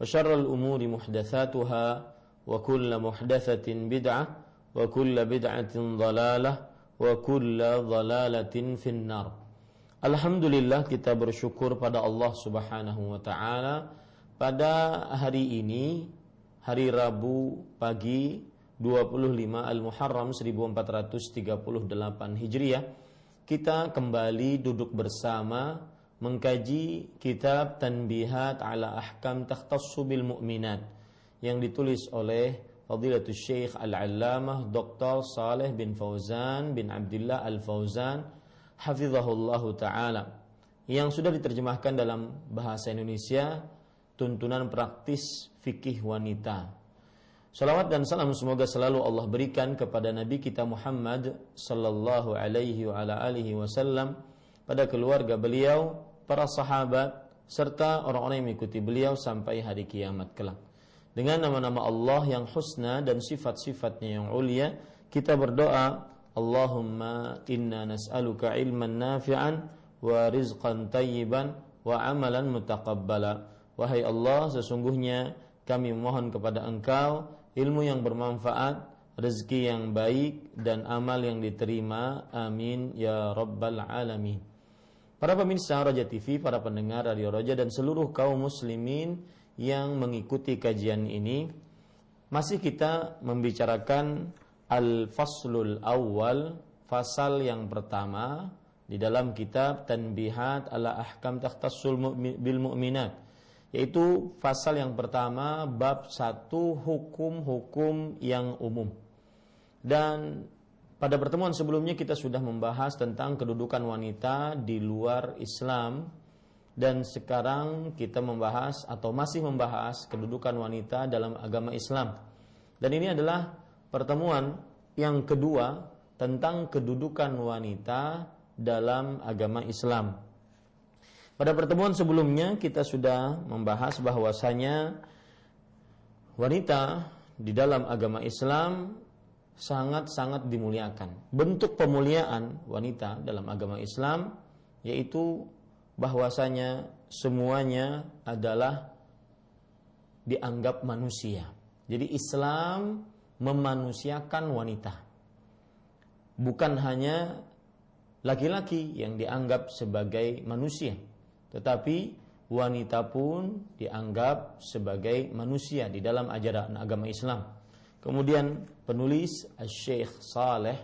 وشر الأمور محدثاتها وكل محدثة بدعة وكل بدعة ضلالة وكل ضلالة في النار Alhamdulillah kita bersyukur pada Allah Subhanahu wa taala pada hari ini hari Rabu pagi 25 Al-Muharram 1438 Hijriah kita kembali duduk bersama mengkaji kitab Tanbihat ala Ahkam Takhtassu bil Mu'minat yang ditulis oleh Fadilatul Syekh Al-Allamah Dr. Saleh bin Fauzan bin Abdullah Al-Fauzan hafizahullahu taala yang sudah diterjemahkan dalam bahasa Indonesia tuntunan praktis fikih wanita. Salawat dan salam semoga selalu Allah berikan kepada Nabi kita Muhammad sallallahu alaihi wa alihi wasallam pada keluarga beliau, para sahabat serta orang-orang yang mengikuti beliau sampai hari kiamat kelak. Dengan nama-nama Allah yang husna dan sifat-sifatnya yang ulia, kita berdoa, Allahumma inna nas'aluka ilman nafi'an wa rizqan tayyiban wa amalan mutaqabbala. Wahai Allah, sesungguhnya kami mohon kepada Engkau ilmu yang bermanfaat, rezeki yang baik dan amal yang diterima. Amin ya rabbal alamin. Para pemirsa Roja TV, para pendengar Radio Roja dan seluruh kaum muslimin yang mengikuti kajian ini, masih kita membicarakan Al-Faslul Awal, fasal yang pertama di dalam kitab Tanbihat ala Ahkam Takhtassul bil Mu'minat yaitu fasal yang pertama bab satu hukum-hukum yang umum. Dan pada pertemuan sebelumnya kita sudah membahas tentang kedudukan wanita di luar Islam dan sekarang kita membahas atau masih membahas kedudukan wanita dalam agama Islam. Dan ini adalah pertemuan yang kedua tentang kedudukan wanita dalam agama Islam. Pada pertemuan sebelumnya kita sudah membahas bahwasanya wanita di dalam agama Islam sangat-sangat dimuliakan. Bentuk pemuliaan wanita dalam agama Islam yaitu bahwasanya semuanya adalah dianggap manusia. Jadi Islam memanusiakan wanita. Bukan hanya laki-laki yang dianggap sebagai manusia, tetapi wanita pun dianggap sebagai manusia di dalam ajaran agama Islam. Kemudian penulis Syekh Saleh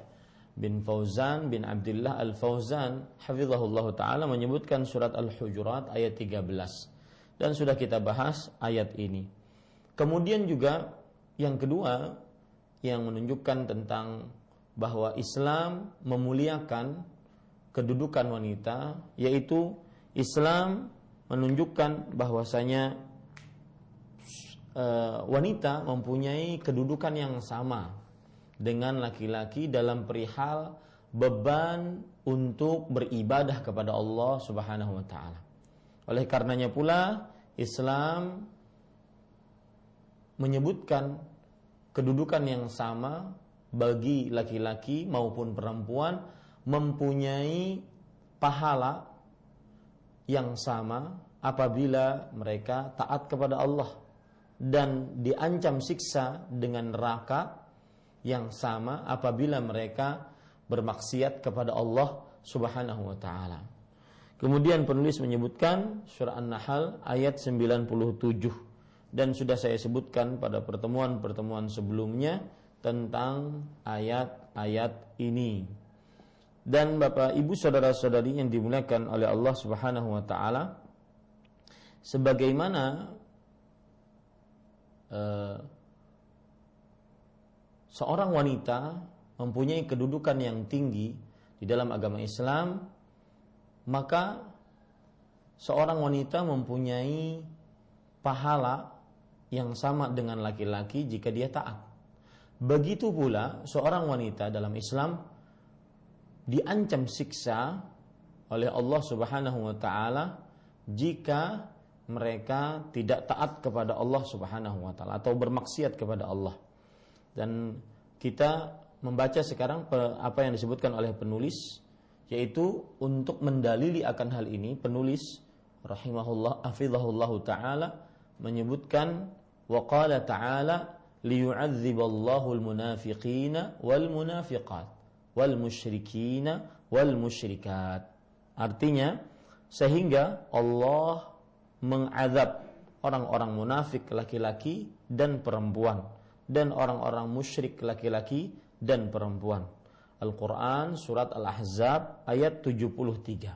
bin Fauzan bin Abdullah Al-Fauzan hafizahullah taala menyebutkan surat Al-Hujurat ayat 13 dan sudah kita bahas ayat ini. Kemudian juga yang kedua yang menunjukkan tentang bahwa Islam memuliakan kedudukan wanita yaitu Islam menunjukkan bahwasanya wanita mempunyai kedudukan yang sama dengan laki-laki dalam perihal beban untuk beribadah kepada Allah Subhanahu wa taala. Oleh karenanya pula Islam menyebutkan kedudukan yang sama bagi laki-laki maupun perempuan mempunyai pahala yang sama apabila mereka taat kepada Allah dan diancam siksa dengan neraka yang sama apabila mereka bermaksiat kepada Allah Subhanahu wa taala. Kemudian penulis menyebutkan surah An-Nahl ayat 97 dan sudah saya sebutkan pada pertemuan-pertemuan sebelumnya tentang ayat-ayat ini. Dan Bapak Ibu saudara-saudari yang dimuliakan oleh Allah Subhanahu wa taala sebagaimana uh, seorang wanita mempunyai kedudukan yang tinggi di dalam agama Islam, maka seorang wanita mempunyai pahala yang sama dengan laki-laki jika dia taat. Begitu pula seorang wanita dalam Islam diancam siksa oleh Allah Subhanahu wa taala jika mereka tidak taat kepada Allah Subhanahu wa taala atau bermaksiat kepada Allah. Dan kita membaca sekarang apa yang disebutkan oleh penulis yaitu untuk mendalili akan hal ini penulis rahimahullah afidhahullah taala menyebutkan wa qala ta'ala liyu'adziballahu almunafiqina wal munafiqat wal musyrikina wal musyrikat artinya sehingga Allah mengazab orang-orang munafik laki-laki dan perempuan dan orang-orang musyrik laki-laki dan perempuan. Al-Quran Surat Al-Ahzab ayat 73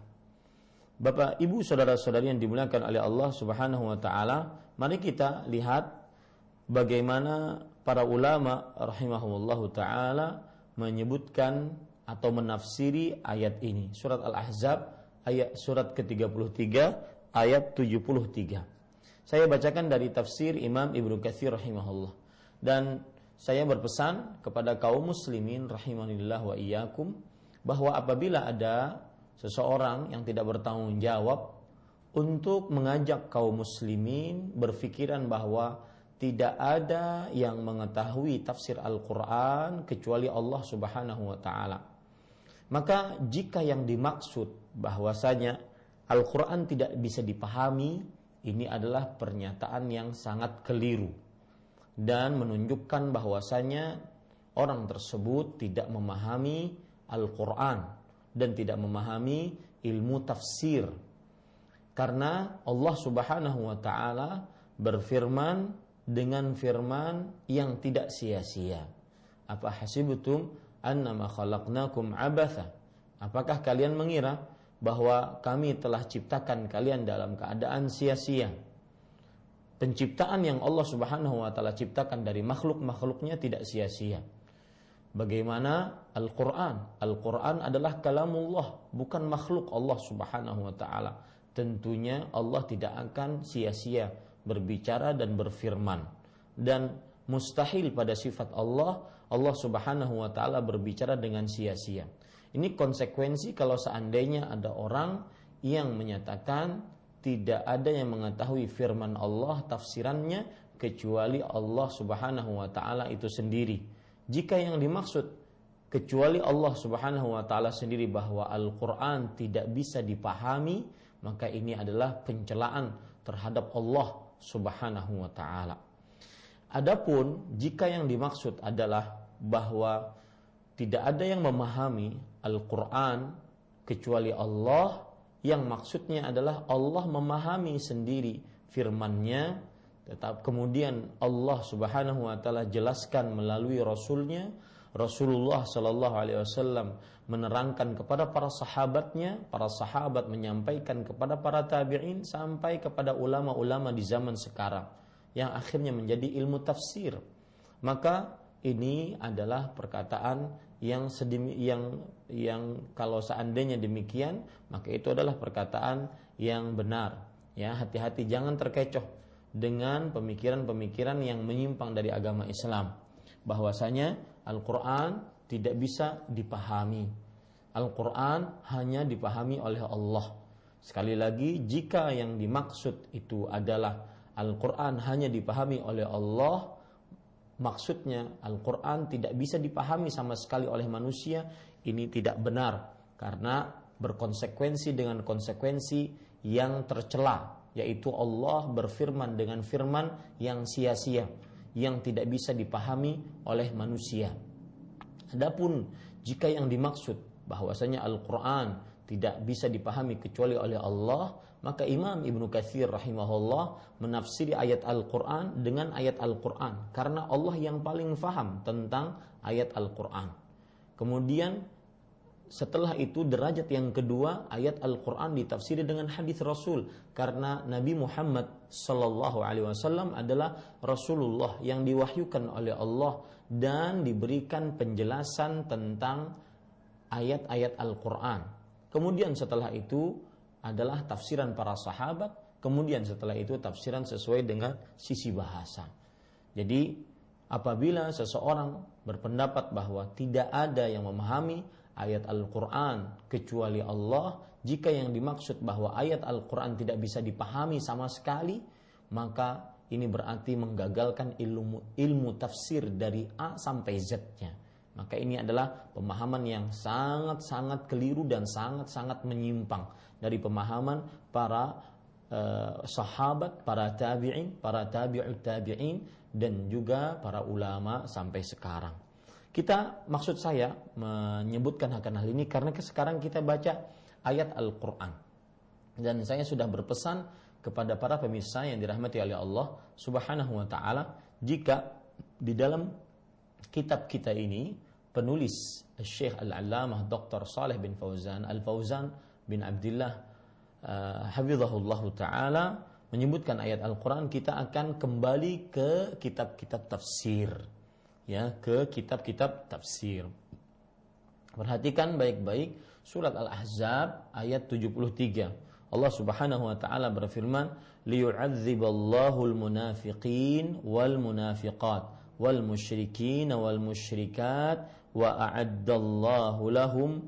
Bapak, Ibu, Saudara-saudari yang dimuliakan oleh Allah Subhanahu wa taala, mari kita lihat bagaimana para ulama rahimahullahu taala menyebutkan atau menafsiri ayat ini. Surat Al-Ahzab ayat surat ke-33 ayat 73. Saya bacakan dari tafsir Imam Ibnu Katsir rahimahullah. Dan saya berpesan kepada kaum muslimin rahimanillah wa iyyakum bahwa apabila ada seseorang yang tidak bertanggung jawab untuk mengajak kaum muslimin berpikiran bahwa tidak ada yang mengetahui tafsir Al-Qur'an kecuali Allah Subhanahu wa taala. Maka jika yang dimaksud bahwasanya Al-Qur'an tidak bisa dipahami, ini adalah pernyataan yang sangat keliru dan menunjukkan bahwasanya orang tersebut tidak memahami Al-Qur'an dan tidak memahami ilmu tafsir. Karena Allah Subhanahu wa taala berfirman dengan firman yang tidak sia-sia. Apa hasibtum annama khalaqnakum abatha? Apakah kalian mengira bahwa kami telah ciptakan kalian dalam keadaan sia-sia? penciptaan yang Allah Subhanahu wa taala ciptakan dari makhluk-makhluknya tidak sia-sia. Bagaimana Al-Qur'an? Al-Qur'an adalah kalamullah, bukan makhluk Allah Subhanahu wa taala. Tentunya Allah tidak akan sia-sia berbicara dan berfirman. Dan mustahil pada sifat Allah, Allah Subhanahu wa taala berbicara dengan sia-sia. Ini konsekuensi kalau seandainya ada orang yang menyatakan tidak ada yang mengetahui firman Allah tafsirannya kecuali Allah Subhanahu wa taala itu sendiri. Jika yang dimaksud kecuali Allah Subhanahu wa taala sendiri bahwa Al-Qur'an tidak bisa dipahami, maka ini adalah pencelaan terhadap Allah Subhanahu wa taala. Adapun jika yang dimaksud adalah bahwa tidak ada yang memahami Al-Qur'an kecuali Allah yang maksudnya adalah Allah memahami sendiri firman-Nya. Tetap kemudian Allah Subhanahu wa taala jelaskan melalui rasulnya. Rasulullah Shallallahu alaihi wasallam menerangkan kepada para sahabatnya, para sahabat menyampaikan kepada para tabi'in sampai kepada ulama-ulama di zaman sekarang yang akhirnya menjadi ilmu tafsir. Maka ini adalah perkataan yang sedimi, yang yang kalau seandainya demikian maka itu adalah perkataan yang benar. Ya hati-hati jangan terkecoh dengan pemikiran-pemikiran yang menyimpang dari agama Islam. Bahwasanya Al-Qur'an tidak bisa dipahami. Al-Qur'an hanya dipahami oleh Allah. Sekali lagi jika yang dimaksud itu adalah Al-Qur'an hanya dipahami oleh Allah maksudnya Al-Quran tidak bisa dipahami sama sekali oleh manusia, ini tidak benar karena berkonsekuensi dengan konsekuensi yang tercela, yaitu Allah berfirman dengan firman yang sia-sia, yang tidak bisa dipahami oleh manusia. Adapun jika yang dimaksud bahwasanya Al-Quran tidak bisa dipahami kecuali oleh Allah, maka Imam Ibnu Katsir rahimahullah menafsiri ayat Al-Qur'an dengan ayat Al-Qur'an karena Allah yang paling faham tentang ayat Al-Qur'an. Kemudian setelah itu derajat yang kedua ayat Al-Qur'an ditafsiri dengan hadis Rasul karena Nabi Muhammad sallallahu alaihi wasallam adalah Rasulullah yang diwahyukan oleh Allah dan diberikan penjelasan tentang ayat-ayat Al-Qur'an. Kemudian setelah itu adalah tafsiran para sahabat, kemudian setelah itu tafsiran sesuai dengan sisi bahasa. Jadi apabila seseorang berpendapat bahwa tidak ada yang memahami ayat Al-Quran kecuali Allah, jika yang dimaksud bahwa ayat Al-Quran tidak bisa dipahami sama sekali, maka ini berarti menggagalkan ilmu ilmu tafsir dari A sampai Z-nya. Maka ini adalah pemahaman yang sangat-sangat keliru dan sangat-sangat menyimpang dari pemahaman para uh, sahabat, para tabi'in, para tabi'ut tabi'in dan juga para ulama sampai sekarang. Kita maksud saya menyebutkan akan hal ini karena sekarang kita baca ayat Al-Qur'an. Dan saya sudah berpesan kepada para pemirsa yang dirahmati oleh Allah Subhanahu wa taala jika di dalam kitab kita ini penulis Syekh Al-Allamah Dr. Saleh bin Fauzan Al-Fauzan bin Abdullah uh, hafizahullah taala menyebutkan ayat Al-Qur'an kita akan kembali ke kitab-kitab tafsir. Ya ke kitab-kitab tafsir. Perhatikan baik-baik surat Al-Ahzab ayat 73 Allah Subhanahu wa taala berfirman liyu'adziballahu al-munafiqin wal munafiqat wal musyrikin wal musyrikat wa a'addallahu lahum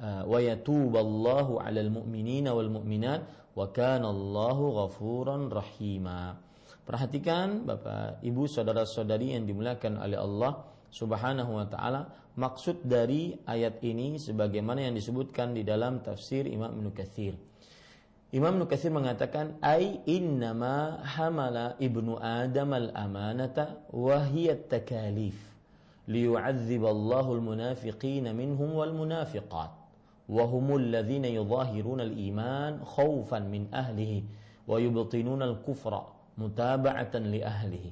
wa yatuballahu 'alal mu'minina wal mu'minat wa kana Allahu ghafuran rahima. Perhatikan Bapak, Ibu, saudara-saudari yang dimuliakan oleh Allah Subhanahu wa taala, maksud dari ayat ini sebagaimana yang disebutkan di dalam tafsir Imam Ibnu Katsir. Imam Ibnu Katsir mengatakan ai innama hamala ibnu Adam al-amanata wa hiya takalif liyu'adzib Allahu al-munafiqina minhum wal munafiqat وهم الذين يظاهرون الإيمان خوفا من أهله ويبطنون الكفر متابعة لأهله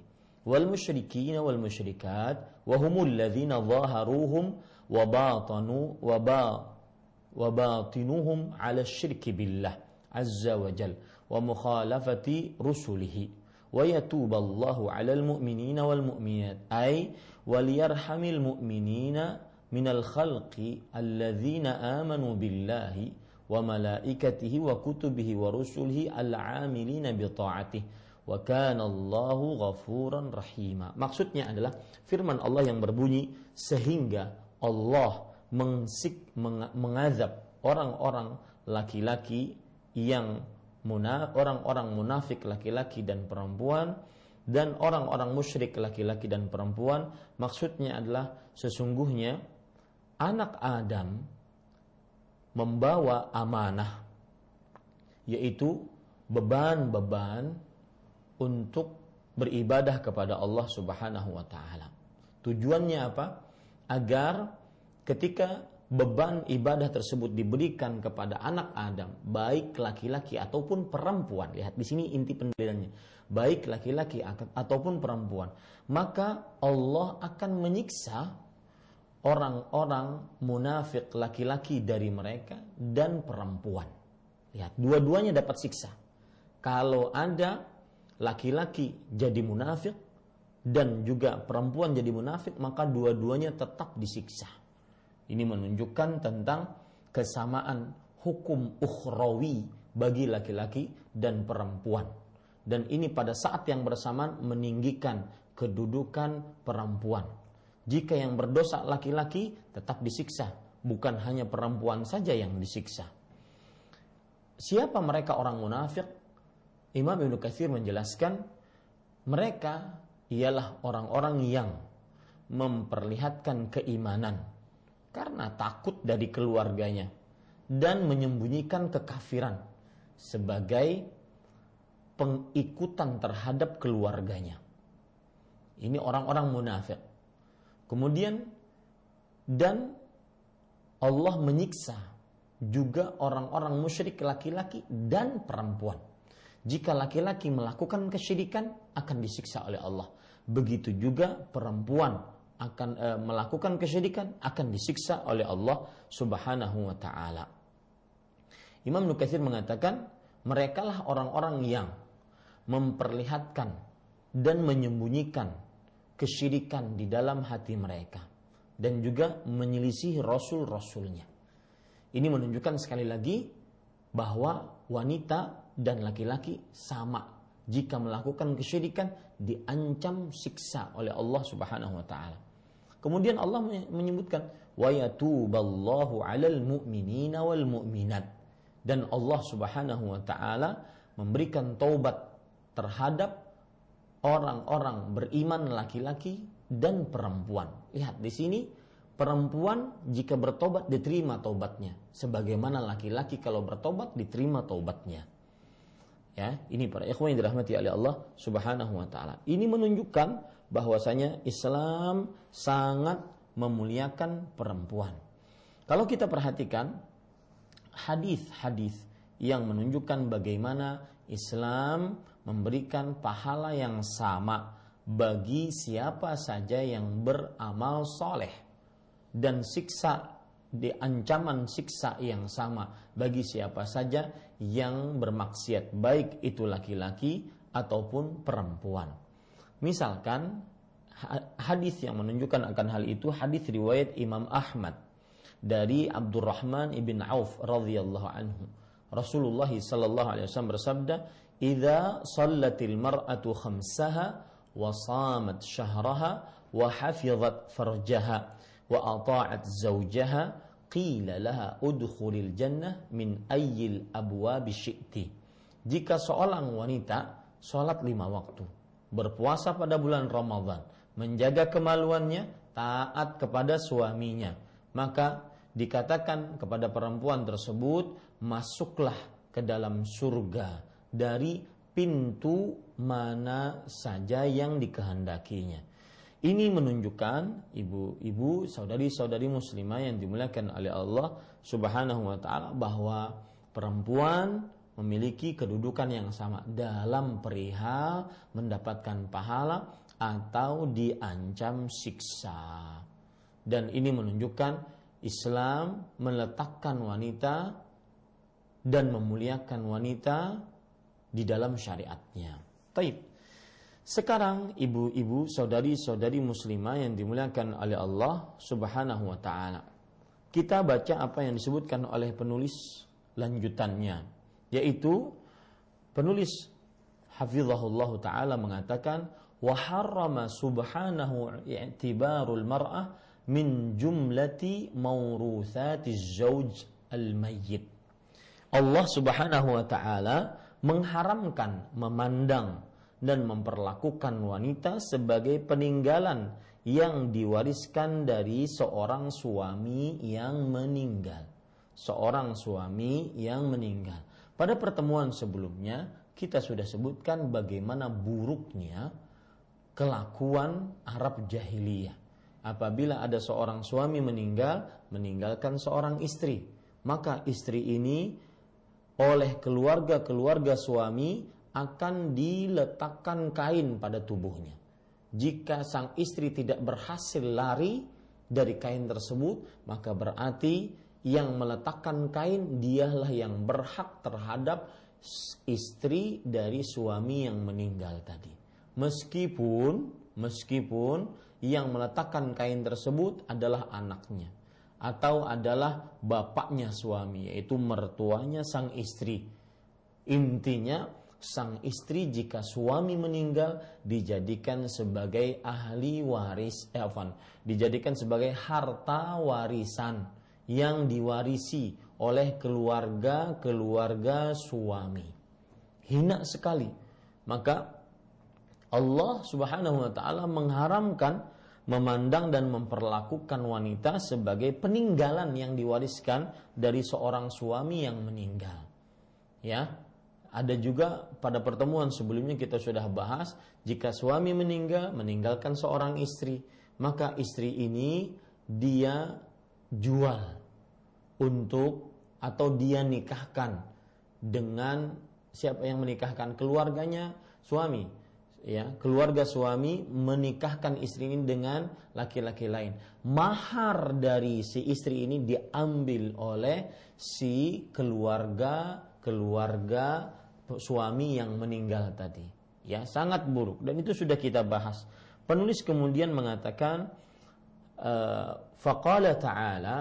والمشركين والمشركات وهم الذين ظاهروهم وباطنوا وبا وباطنهم على الشرك بالله azza wa jal. Wa mukhalafati rusulihi. Wa yatuballahu 'alal mu'minina wal mu'minat. Ay waliyarhamil mu'minina minal khalqi alladzina amanu billahi wa malaikatihi wa kutubihi wa rusulihi al-'amilina bi ta'atihi. Wa kana Allahu ghafuran rahima. Maksudnya adalah firman Allah yang berbunyi sehingga Allah mengsik meng, mengazab orang-orang laki-laki yang orang-orang munafik laki-laki dan perempuan dan orang-orang musyrik laki-laki dan perempuan maksudnya adalah sesungguhnya anak Adam membawa amanah yaitu beban-beban untuk beribadah kepada Allah Subhanahu wa taala. Tujuannya apa? Agar ketika beban ibadah tersebut diberikan kepada anak Adam, baik laki-laki ataupun perempuan. Lihat di sini inti pendalilannya. Baik laki-laki ataupun perempuan, maka Allah akan menyiksa orang-orang munafik laki-laki dari mereka dan perempuan. Lihat, dua-duanya dapat siksa. Kalau ada laki-laki jadi munafik dan juga perempuan jadi munafik, maka dua-duanya tetap disiksa. Ini menunjukkan tentang kesamaan hukum ukhrawi bagi laki-laki dan perempuan. Dan ini pada saat yang bersamaan meninggikan kedudukan perempuan jika yang berdosa laki-laki tetap disiksa, bukan hanya perempuan saja yang disiksa. Siapa mereka orang munafik? Imam Ibnu Katsir menjelaskan mereka ialah orang-orang yang memperlihatkan keimanan karena takut dari keluarganya dan menyembunyikan kekafiran sebagai pengikutan terhadap keluarganya. Ini orang-orang munafik. Kemudian dan Allah menyiksa juga orang-orang musyrik laki-laki dan perempuan. Jika laki-laki melakukan kesyirikan akan disiksa oleh Allah. Begitu juga perempuan akan e, melakukan kesyirikan akan disiksa oleh Allah Subhanahu wa taala. Imam Nukatsir mengatakan, merekalah orang-orang yang memperlihatkan dan menyembunyikan kesyirikan di dalam hati mereka dan juga menyelisihi rasul-rasulnya. Ini menunjukkan sekali lagi bahwa wanita dan laki-laki sama jika melakukan kesyirikan diancam siksa oleh Allah Subhanahu wa taala. Kemudian Allah menyebutkan wa yatuballahu 'alal mu'minina wal mu'minat dan Allah Subhanahu wa taala memberikan taubat terhadap orang-orang beriman laki-laki dan perempuan. Lihat di sini perempuan jika bertobat diterima taubatnya sebagaimana laki-laki kalau bertobat diterima taubatnya. Ya, ini para ikhwan yang dirahmati oleh Allah Subhanahu wa taala. Ini menunjukkan bahwasanya Islam sangat memuliakan perempuan. Kalau kita perhatikan hadis-hadis yang menunjukkan bagaimana Islam memberikan pahala yang sama bagi siapa saja yang beramal soleh dan siksa di ancaman siksa yang sama bagi siapa saja yang bermaksiat baik itu laki-laki ataupun perempuan. Misalkan hadis yang menunjukkan akan hal itu hadis riwayat Imam Ahmad dari Abdurrahman ibn Auf radhiyallahu anhu. Rasulullah sallallahu alaihi wasallam bersabda, "Idza sallatil mar'atu khamsaha wa shamat syahraha wa hafizat farjaha wa ata'at zawjaha qila laha udkhulil jannah min ayyil abwab syi'ti." Jika seorang wanita sholat lima waktu, berpuasa pada bulan Ramadan, menjaga kemaluannya, taat kepada suaminya, maka dikatakan kepada perempuan tersebut, masuklah ke dalam surga dari pintu mana saja yang dikehendakinya. Ini menunjukkan ibu-ibu, saudari-saudari muslimah yang dimuliakan oleh Allah Subhanahu wa taala bahwa perempuan memiliki kedudukan yang sama dalam perihal mendapatkan pahala atau diancam siksa. Dan ini menunjukkan Islam meletakkan wanita dan memuliakan wanita di dalam syariatnya. Taib. Sekarang ibu-ibu, saudari-saudari muslimah yang dimuliakan oleh Allah Subhanahu wa taala. Kita baca apa yang disebutkan oleh penulis lanjutannya yaitu penulis hafizahullah taala mengatakan wa harrama subhanahu i'tibarul mar'ah min jumlati mawruthati zauj al mayyit Allah Subhanahu wa taala mengharamkan memandang dan memperlakukan wanita sebagai peninggalan yang diwariskan dari seorang suami yang meninggal. Seorang suami yang meninggal. Pada pertemuan sebelumnya kita sudah sebutkan bagaimana buruknya kelakuan Arab jahiliyah. Apabila ada seorang suami meninggal, meninggalkan seorang istri, maka istri ini oleh keluarga-keluarga suami akan diletakkan kain pada tubuhnya. Jika sang istri tidak berhasil lari dari kain tersebut, maka berarti yang meletakkan kain dialah yang berhak terhadap istri dari suami yang meninggal tadi. Meskipun meskipun yang meletakkan kain tersebut adalah anaknya atau adalah bapaknya suami yaitu mertuanya sang istri. Intinya sang istri jika suami meninggal dijadikan sebagai ahli waris eh, dijadikan sebagai harta warisan yang diwarisi oleh keluarga-keluarga suami. Hina sekali. Maka Allah Subhanahu wa taala mengharamkan memandang dan memperlakukan wanita sebagai peninggalan yang diwariskan dari seorang suami yang meninggal. Ya. Ada juga pada pertemuan sebelumnya kita sudah bahas jika suami meninggal meninggalkan seorang istri, maka istri ini dia jual untuk atau dia nikahkan dengan siapa yang menikahkan? Keluarganya suami. Ya keluarga suami menikahkan istri ini dengan laki-laki lain. Mahar dari si istri ini diambil oleh si keluarga keluarga suami yang meninggal tadi. Ya sangat buruk. Dan itu sudah kita bahas. Penulis kemudian mengatakan uh, faqala ta'ala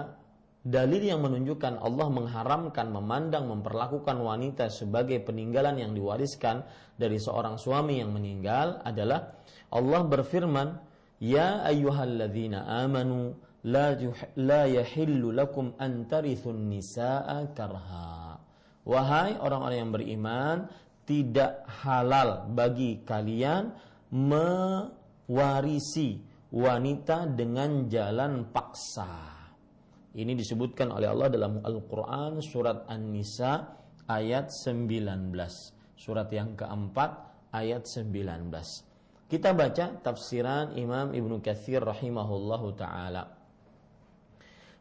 dalil yang menunjukkan Allah mengharamkan memandang memperlakukan wanita sebagai peninggalan yang diwariskan dari seorang suami yang meninggal adalah Allah berfirman ya ayyuhalladzina amanu la la yahillu lakum an tarithun nisaa karha. Wahai orang-orang yang beriman tidak halal bagi kalian mewarisi wanita dengan jalan paksa ini disebutkan oleh Allah dalam Al-Quran surat An-Nisa ayat 19. Surat yang keempat ayat 19. Kita baca tafsiran Imam Ibnu Katsir rahimahullahu taala.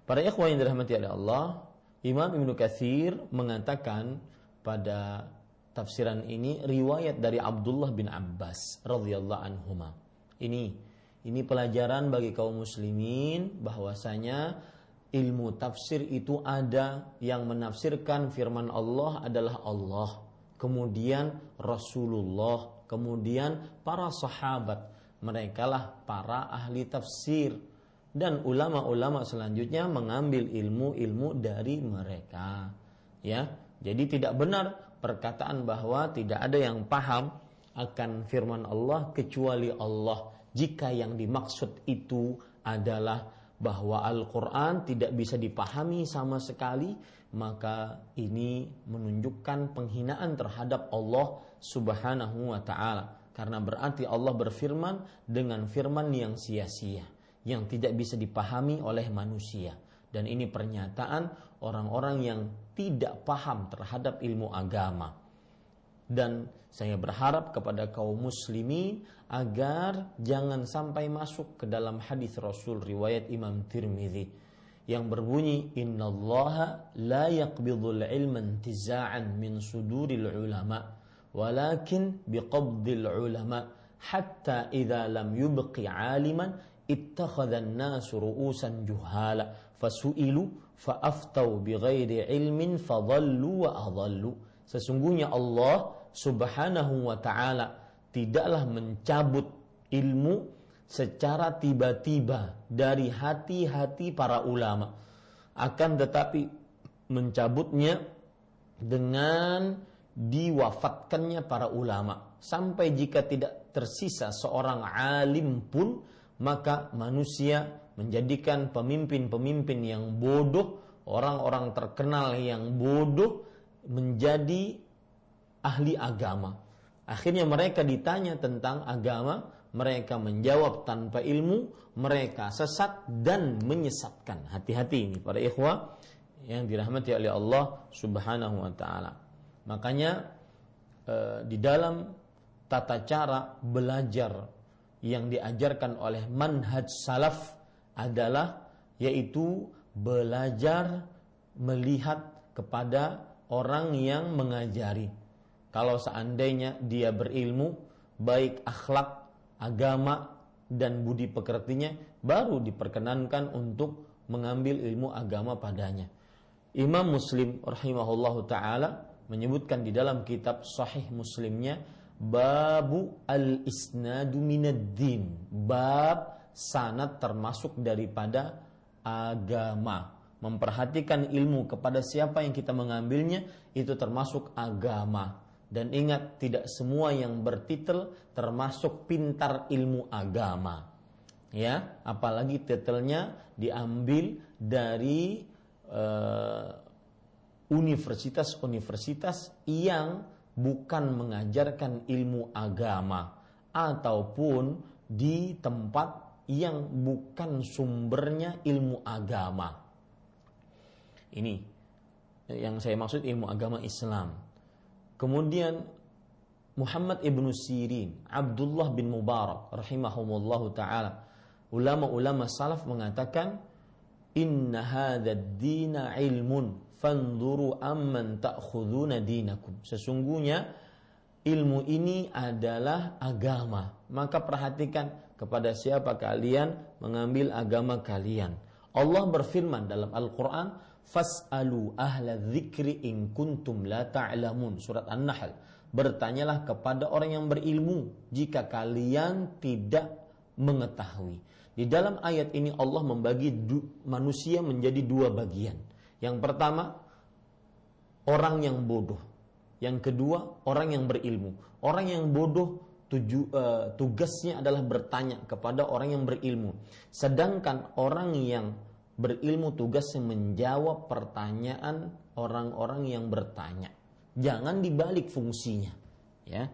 Para ikhwan yang dirahmati oleh Allah, Imam Ibnu Katsir mengatakan pada tafsiran ini riwayat dari Abdullah bin Abbas radhiyallahu anhuma. Ini ini pelajaran bagi kaum muslimin bahwasanya ilmu tafsir itu ada yang menafsirkan firman Allah adalah Allah, kemudian Rasulullah, kemudian para sahabat. Mereka lah para ahli tafsir dan ulama-ulama selanjutnya mengambil ilmu-ilmu dari mereka. Ya, jadi tidak benar perkataan bahwa tidak ada yang paham akan firman Allah kecuali Allah jika yang dimaksud itu adalah bahwa Al-Quran tidak bisa dipahami sama sekali, maka ini menunjukkan penghinaan terhadap Allah Subhanahu wa Ta'ala, karena berarti Allah berfirman dengan firman yang sia-sia, yang tidak bisa dipahami oleh manusia, dan ini pernyataan orang-orang yang tidak paham terhadap ilmu agama. Dan saya berharap kepada kaum muslimin agar jangan sampai masuk ke dalam hadis Rasul riwayat Imam Tirmidzi yang berbunyi innallaha la yaqbidul ilma intiza'an min suduril ulama walakin biqabdil ulama hatta idza lam yubqi aliman ittakhadha an-nas ru'usan juhala fasu'ilu fa'aftau bighairi ilmin fadhallu wa adhallu sesungguhnya Allah Subhanahu wa taala tidaklah mencabut ilmu secara tiba-tiba dari hati-hati para ulama akan tetapi mencabutnya dengan diwafatkannya para ulama sampai jika tidak tersisa seorang alim pun maka manusia menjadikan pemimpin-pemimpin yang bodoh orang-orang terkenal yang bodoh menjadi ahli agama. Akhirnya mereka ditanya tentang agama, mereka menjawab tanpa ilmu, mereka sesat dan menyesatkan. Hati-hati ini para ikhwah yang dirahmati oleh Allah Subhanahu wa taala. Makanya eh, di dalam tata cara belajar yang diajarkan oleh manhaj salaf adalah yaitu belajar melihat kepada orang yang mengajari kalau seandainya dia berilmu, baik akhlak, agama, dan budi pekertinya, baru diperkenankan untuk mengambil ilmu agama padanya. Imam Muslim rahimahullah taala menyebutkan di dalam kitab Sahih Muslimnya babu al isnadu din bab sanad termasuk daripada agama. Memperhatikan ilmu kepada siapa yang kita mengambilnya itu termasuk agama dan ingat, tidak semua yang bertitel termasuk pintar ilmu agama. Ya, apalagi titelnya diambil dari uh, universitas-universitas yang bukan mengajarkan ilmu agama. ataupun di tempat yang bukan sumbernya ilmu agama. Ini yang saya maksud ilmu agama Islam. Kemudian Muhammad ibnu Sirin, Abdullah bin Mubarak rahimahumullahu taala, ulama-ulama salaf mengatakan inna hadha dina ilmun fanzuru amman ta'khuduna dinakum. Sesungguhnya ilmu ini adalah agama. Maka perhatikan kepada siapa kalian mengambil agama kalian. Allah berfirman dalam Al-Qur'an, "Fas'alu ahla dzikri in kuntum la ta'lamun." Surat An-Nahl. Bertanyalah kepada orang yang berilmu jika kalian tidak mengetahui. Di dalam ayat ini Allah membagi manusia menjadi dua bagian. Yang pertama, orang yang bodoh. Yang kedua, orang yang berilmu. Orang yang bodoh tuju, uh, tugasnya adalah bertanya kepada orang yang berilmu. Sedangkan orang yang berilmu tugasnya menjawab pertanyaan orang-orang yang bertanya. Jangan dibalik fungsinya, ya.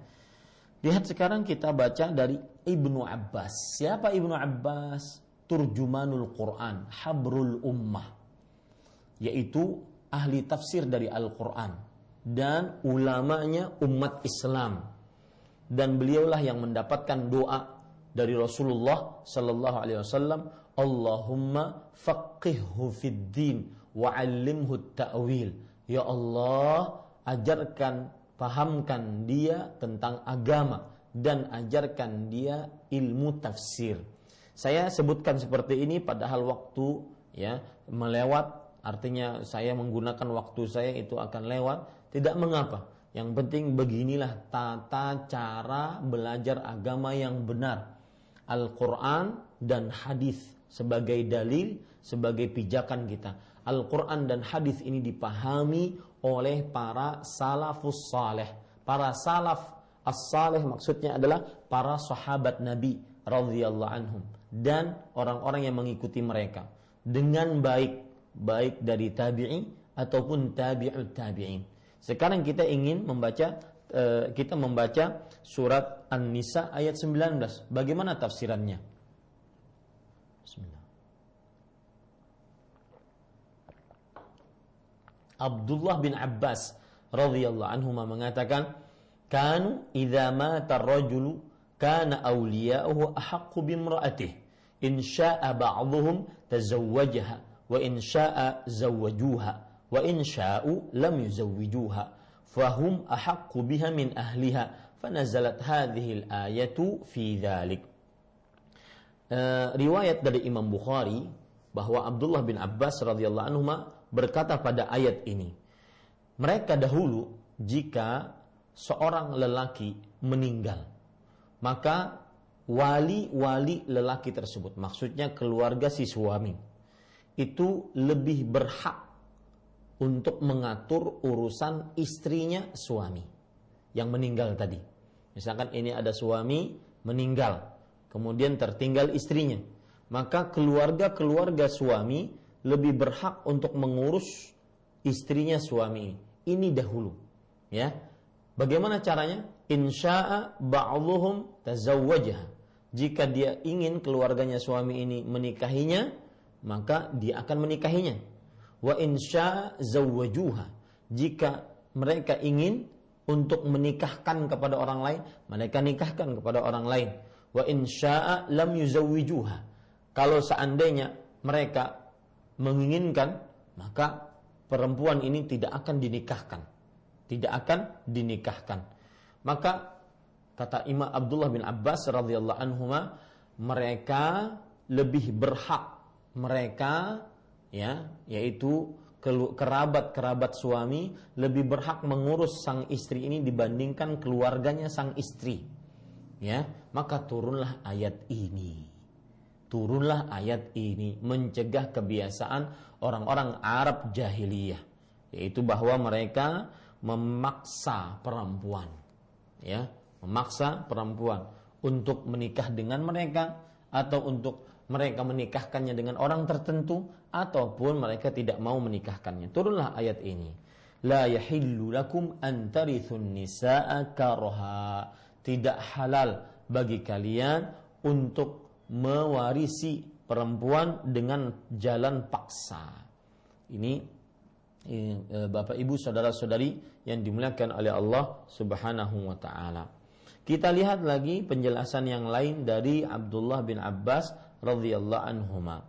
Lihat sekarang kita baca dari Ibnu Abbas. Siapa Ibnu Abbas? Turjumanul Quran, Habrul Ummah. Yaitu ahli tafsir dari Al-Quran. Dan ulamanya umat Islam. Dan beliaulah yang mendapatkan doa dari Rasulullah Sallallahu Alaihi Wasallam, Allahumma faqihhu fid din wa alimhu ta'wil. Ya Allah, ajarkan pahamkan dia tentang agama dan ajarkan dia ilmu tafsir. Saya sebutkan seperti ini padahal waktu ya melewat artinya saya menggunakan waktu saya itu akan lewat tidak mengapa. Yang penting beginilah tata cara belajar agama yang benar. Al-Qur'an dan hadis sebagai dalil, sebagai pijakan kita. Al-Quran dan hadis ini dipahami oleh para salafus saleh. Para salaf as-saleh maksudnya adalah para sahabat Nabi radhiyallahu anhum dan orang-orang yang mengikuti mereka dengan baik baik dari tabi'i ataupun tabi'ut tabi'in. Sekarang kita ingin membaca eh, kita membaca surat An-Nisa ayat 19. Bagaimana tafsirannya? Bismillah. Abdullah bin Abbas radhiyallahu anhu mengatakan kanu idza mata ar-rajulu kana awliya'uhu ahaqqu bimra'atihi. In syaa'a ba'dhum tazawwajaha wa in syaa'a zawwajuha wa in sya'u lam yuzawwijuha. Fahum ahaqqu biha min ahliha. Fanazalat hadhihi al-ayatu fi dhalik. Uh, riwayat dari Imam Bukhari bahwa Abdullah bin Abbas radhiyallahu anhu berkata pada ayat ini, mereka dahulu jika seorang lelaki meninggal, maka wali-wali lelaki tersebut, maksudnya keluarga si suami, itu lebih berhak untuk mengatur urusan istrinya suami yang meninggal tadi. Misalkan ini ada suami meninggal, kemudian tertinggal istrinya, maka keluarga-keluarga suami lebih berhak untuk mengurus istrinya suami ini. Dahulu. Ya. Bagaimana caranya? Insya'a ba'dhuhum tazawwajah. Jika dia ingin keluarganya suami ini menikahinya, maka dia akan menikahinya. Wa insya'a zawwajuha. Jika mereka ingin untuk menikahkan kepada orang lain, mereka nikahkan kepada orang lain. Wa insya'a lam yuzawwijuha. Kalau seandainya mereka menginginkan, maka perempuan ini tidak akan dinikahkan. Tidak akan dinikahkan. Maka kata Imam Abdullah bin Abbas radhiyallahu anhu mereka lebih berhak mereka ya yaitu kerabat-kerabat suami lebih berhak mengurus sang istri ini dibandingkan keluarganya sang istri ya maka turunlah ayat ini turunlah ayat ini mencegah kebiasaan orang-orang Arab jahiliyah yaitu bahwa mereka memaksa perempuan ya memaksa perempuan untuk menikah dengan mereka atau untuk mereka menikahkannya dengan orang tertentu ataupun mereka tidak mau menikahkannya. Turunlah ayat ini. La yahillu lakum an tarithun nisaa tidak halal bagi kalian untuk mewarisi perempuan dengan jalan paksa. Ini eh, Bapak Ibu saudara-saudari yang dimuliakan oleh Allah Subhanahu wa taala. Kita lihat lagi penjelasan yang lain dari Abdullah bin Abbas radhiyallahu anhuma.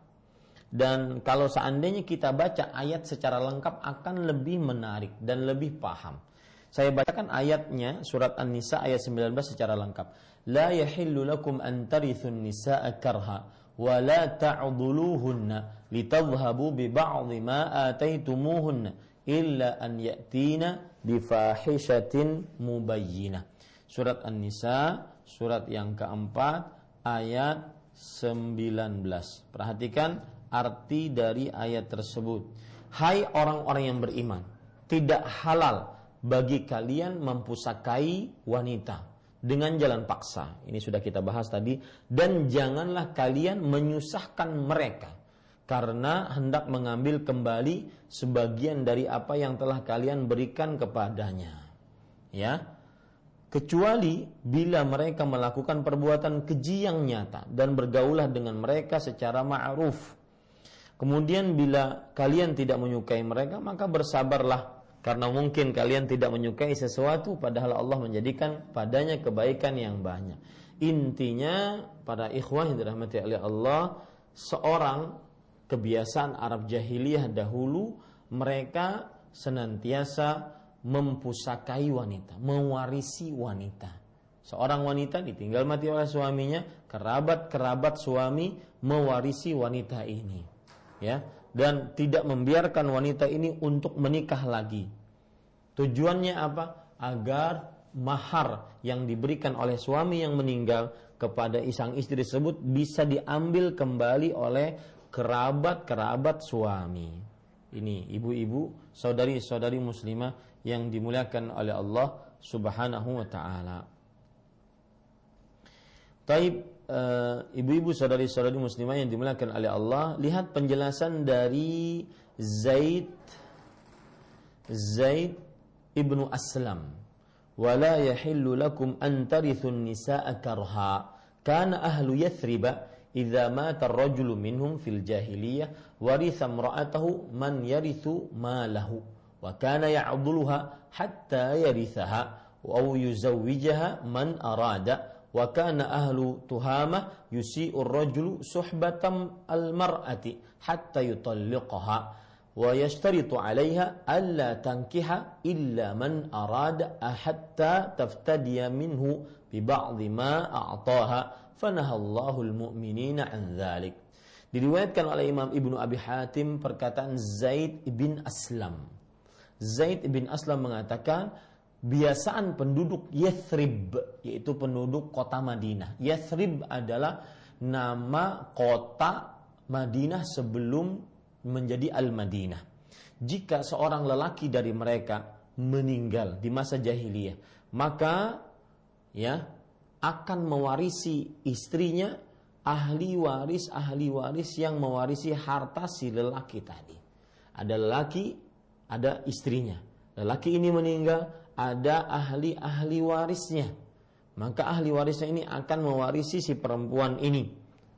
Dan kalau seandainya kita baca ayat secara lengkap akan lebih menarik dan lebih paham. Saya bacakan ayatnya surat An-Nisa ayat 19 secara lengkap. An tarithun nisaa karha wa la ta'dhuluhunna litadhhabu bi ba'dhi ma ataytumuhunna illa an ya'tina bi fahishatin mubayyinah. Surat An-Nisa, surat yang keempat, ayat 19. Perhatikan arti dari ayat tersebut. Hai orang-orang yang beriman, tidak halal bagi kalian mempusakai wanita dengan jalan paksa. Ini sudah kita bahas tadi. Dan janganlah kalian menyusahkan mereka karena hendak mengambil kembali sebagian dari apa yang telah kalian berikan kepadanya. Ya, kecuali bila mereka melakukan perbuatan keji yang nyata dan bergaulah dengan mereka secara ma'ruf. Kemudian bila kalian tidak menyukai mereka maka bersabarlah karena mungkin kalian tidak menyukai sesuatu padahal Allah menjadikan padanya kebaikan yang banyak. Intinya para ikhwah yang dirahmati oleh Allah seorang kebiasaan Arab jahiliyah dahulu mereka senantiasa mempusakai wanita, mewarisi wanita. Seorang wanita ditinggal mati oleh suaminya, kerabat-kerabat suami mewarisi wanita ini. Ya, dan tidak membiarkan wanita ini untuk menikah lagi. Tujuannya apa? Agar mahar yang diberikan oleh suami yang meninggal kepada isang istri tersebut bisa diambil kembali oleh kerabat-kerabat suami. Ini ibu-ibu, saudari-saudari muslimah yang dimuliakan oleh Allah Subhanahu wa taala. Taib uh, ibu-ibu saudari-saudari muslimah yang dimuliakan oleh Allah, lihat penjelasan dari Zaid Zaid ابن أسلم ولا يحل لكم أن ترثوا النساء كرها. كان أهل يثرب إذا مات الرجل منهم في الجاهلية ورث امرأته من يرث ماله وكان يعضلها حتى يرثها أو يزوجها من أراد. وكان أهل تهامة يسيء الرجل صحبة المرأة حتى يطلقها. Wa yashtaritu 'alayha alla tankiha illa man arada hatta taftadiya minhu bi ba'dhi ma a'taha. Fanahallahu al-mu'minina an Diriwayatkan oleh Imam Ibnu Abi Hatim perkataan Zaid bin Aslam. Zaid bin Aslam mengatakan biasaan penduduk Yathrib yaitu penduduk kota Madinah. Yathrib adalah nama kota Madinah sebelum menjadi Al-Madinah. Jika seorang lelaki dari mereka meninggal di masa jahiliyah, maka ya akan mewarisi istrinya ahli waris ahli waris yang mewarisi harta si lelaki tadi. Ada lelaki ada istrinya. Lelaki ini meninggal, ada ahli-ahli warisnya. Maka ahli warisnya ini akan mewarisi si perempuan ini,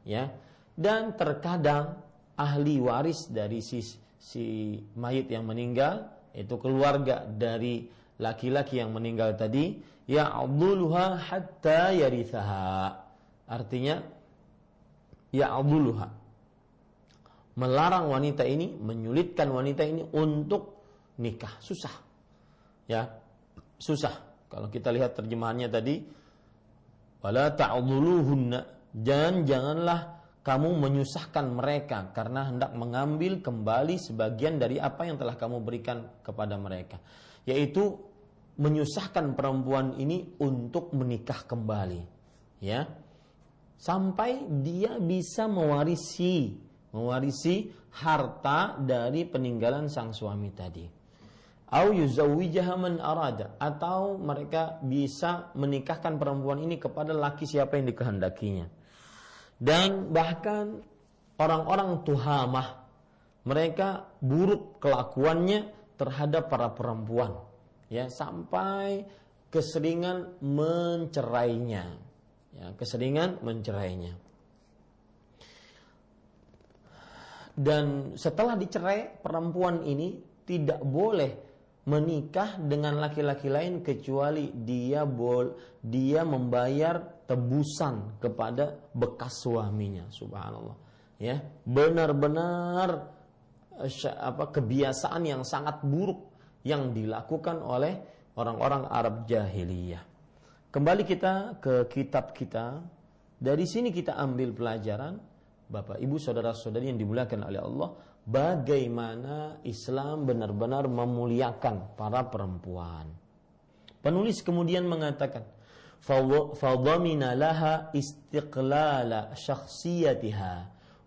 ya. Dan terkadang ahli waris dari si si mayit yang meninggal itu keluarga dari laki-laki yang meninggal tadi ya abduluha hatta yarithaha. Artinya ya abduluha melarang wanita ini menyulitkan wanita ini untuk nikah. Susah. Ya susah. Kalau kita lihat terjemahannya tadi wala ta'dhuluhunna. Jangan janganlah kamu menyusahkan mereka karena hendak mengambil kembali sebagian dari apa yang telah kamu berikan kepada mereka. Yaitu menyusahkan perempuan ini untuk menikah kembali ya. Sampai dia bisa mewarisi mewarisi harta dari peninggalan sang suami tadi. Atau mereka bisa menikahkan perempuan ini kepada laki siapa yang dikehendakinya. Dan bahkan orang-orang tuhamah mereka buruk kelakuannya terhadap para perempuan ya sampai keseringan mencerainya ya, keseringan mencerainya. Dan setelah dicerai, perempuan ini tidak boleh menikah dengan laki-laki lain kecuali dia bol dia membayar tebusan kepada bekas suaminya subhanallah ya benar-benar eh, apa kebiasaan yang sangat buruk yang dilakukan oleh orang-orang Arab jahiliyah. Kembali kita ke kitab kita. Dari sini kita ambil pelajaran Bapak, Ibu, saudara-saudari yang dimuliakan oleh Allah, bagaimana Islam benar-benar memuliakan para perempuan. Penulis kemudian mengatakan, "Fadhamina laha istiqlala syakhsiyatiha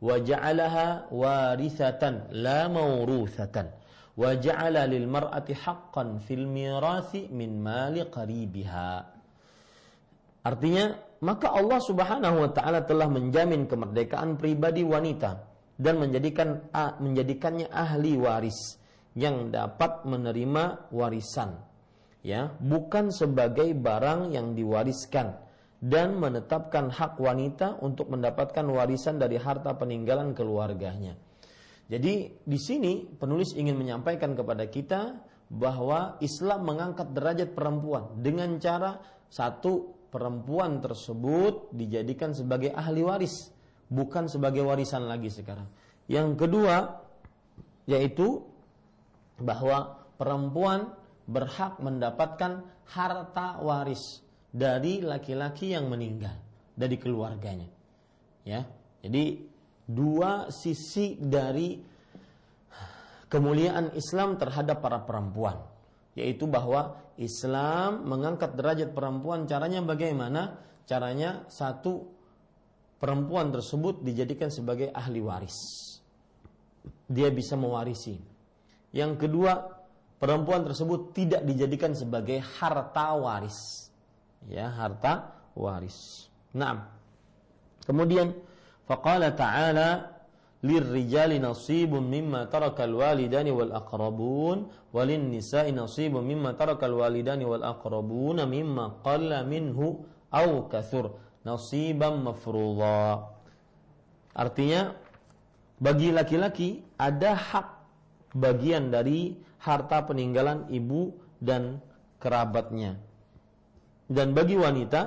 wa ja'alaha warithatan la mawruthatan." wa ja'ala lil mar'ati haqqan fil mirathi min mali qaribiha. Artinya, maka Allah Subhanahu wa taala telah menjamin kemerdekaan pribadi wanita dan menjadikan menjadikannya ahli waris yang dapat menerima warisan ya bukan sebagai barang yang diwariskan dan menetapkan hak wanita untuk mendapatkan warisan dari harta peninggalan keluarganya jadi di sini penulis ingin menyampaikan kepada kita bahwa Islam mengangkat derajat perempuan dengan cara satu perempuan tersebut dijadikan sebagai ahli waris, bukan sebagai warisan lagi sekarang. Yang kedua yaitu bahwa perempuan berhak mendapatkan harta waris dari laki-laki yang meninggal dari keluarganya. Ya. Jadi dua sisi dari kemuliaan Islam terhadap para perempuan yaitu bahwa Islam mengangkat derajat perempuan caranya bagaimana caranya satu perempuan tersebut dijadikan sebagai ahli waris dia bisa mewarisi yang kedua perempuan tersebut tidak dijadikan sebagai harta waris. Ya harta waris. Nah kemudian Faqala ta'ala lirrijali nasibun mimma tarakal walidani wal aqrabun walin nisa'i nasibun mimma tarakal walidani wal aqrabun mimma qalla minhu aw kathur. Nasiban mafruḍa. Artinya bagi laki-laki ada hak bagian dari harta peninggalan ibu dan kerabatnya. Dan bagi wanita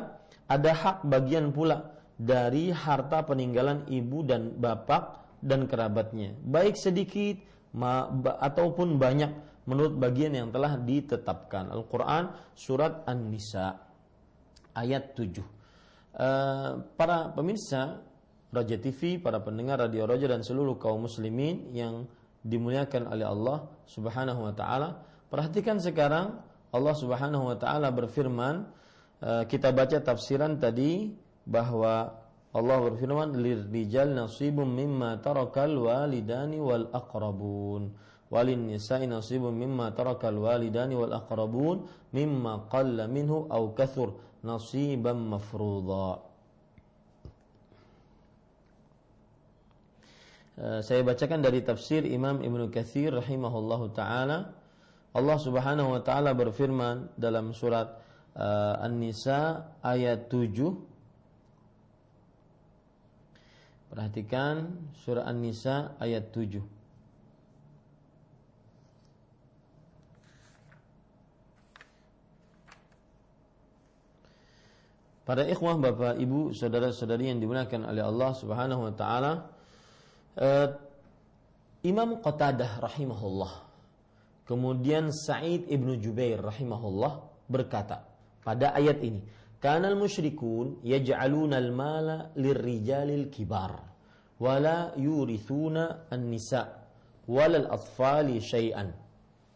ada hak bagian pula dari harta peninggalan ibu dan bapak dan kerabatnya, baik sedikit ma, ataupun banyak menurut bagian yang telah ditetapkan. Al-Qur'an surat An-Nisa ayat 7. Uh, eh, para pemirsa Raja TV, para pendengar Radio Raja dan seluruh kaum muslimin yang dimuliakan oleh Allah Subhanahu wa taala, perhatikan sekarang Allah Subhanahu wa taala berfirman, uh, kita baca tafsiran tadi bahwa Allah berfirman lirijal nasibum mimma tarakal walidani wal aqrabun. Walin nisa'i nasibum mimma tarakal walidani wal aqrabun mimma qalla minhu aw kathur nasiban mafruḍa saya bacakan dari tafsir Imam Ibnu Katsir rahimahullahu taala Allah Subhanahu wa taala berfirman dalam surat uh, An-Nisa ayat 7 Perhatikan surah An-Nisa ayat 7. Para ikhwah Bapak Ibu saudara-saudari yang dimuliakan oleh Allah Subhanahu wa taala eh, Imam Qatadah rahimahullah kemudian Sa'id ibnu Jubair rahimahullah berkata pada ayat ini Kanal musyrikun yaj'aluna al-mala lirrijalil kibar wala yurithuna an-nisa wala al-atfali syai'an.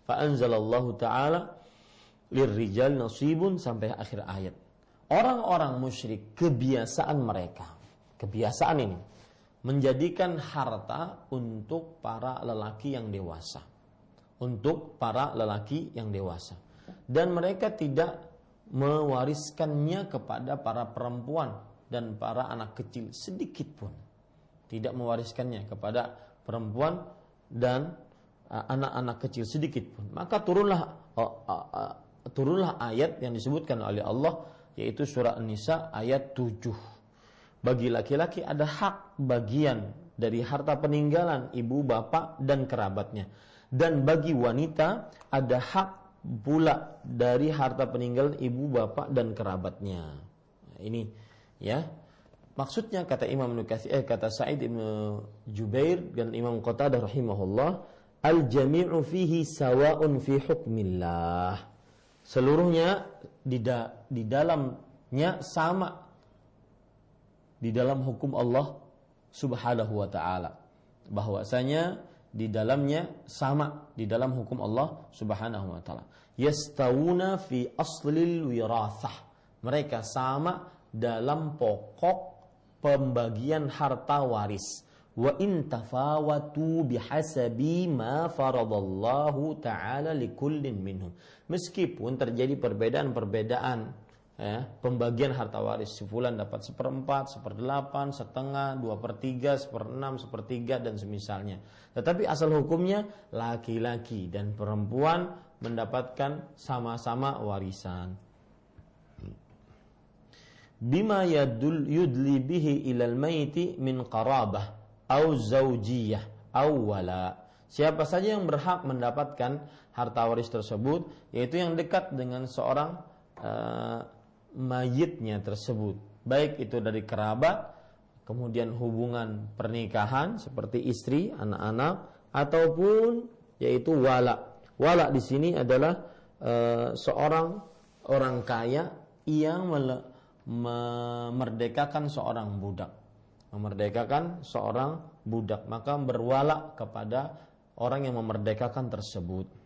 Fa anzalallahu ta'ala lirrijal nasibun sampai akhir ayat. Orang-orang musyrik kebiasaan mereka, kebiasaan ini menjadikan harta untuk para lelaki yang dewasa. Untuk para lelaki yang dewasa. Dan mereka tidak mewariskannya kepada para perempuan dan para anak kecil sedikit pun tidak mewariskannya kepada perempuan dan anak-anak kecil sedikit pun maka turunlah uh, turunlah ayat yang disebutkan oleh Allah yaitu surah An-Nisa ayat 7. Bagi laki-laki ada hak bagian dari harta peninggalan ibu, bapak dan kerabatnya. Dan bagi wanita ada hak pula dari harta peninggalan ibu, bapak dan kerabatnya. Nah, ini ya. Maksudnya kata Imam Nukasi, eh kata Sa'id Ibn Jubair dan Imam Qatadah rahimahullah, al-jami'u fihi sawa'un fi hukmillah. Seluruhnya di, da, di dalamnya sama di dalam hukum Allah Subhanahu wa taala. Bahwasanya di dalamnya sama di dalam hukum Allah Subhanahu wa taala. Yastawuna fi aslil wirathah. Mereka sama dalam pokok pembagian harta waris wa in tafawatu bihasabi ma faradallahu taala likullin minhum meskipun terjadi perbedaan-perbedaan ya, pembagian harta waris sebulan dapat seperempat, seperdelapan, setengah, dua per tiga, seperenam, sepertiga dan semisalnya. Tetapi asal hukumnya laki-laki dan perempuan mendapatkan sama-sama warisan. Bima yadul yudli bihi ilal maiti min qarabah au zaujiyah au wala. Siapa saja yang berhak mendapatkan harta waris tersebut yaitu yang dekat dengan seorang uh, mayitnya tersebut, baik itu dari kerabat, kemudian hubungan pernikahan seperti istri, anak-anak ataupun yaitu wala. Wala di sini adalah uh, seorang orang kaya yang memerdekakan seorang budak. Memerdekakan seorang budak. Maka berwala kepada orang yang memerdekakan tersebut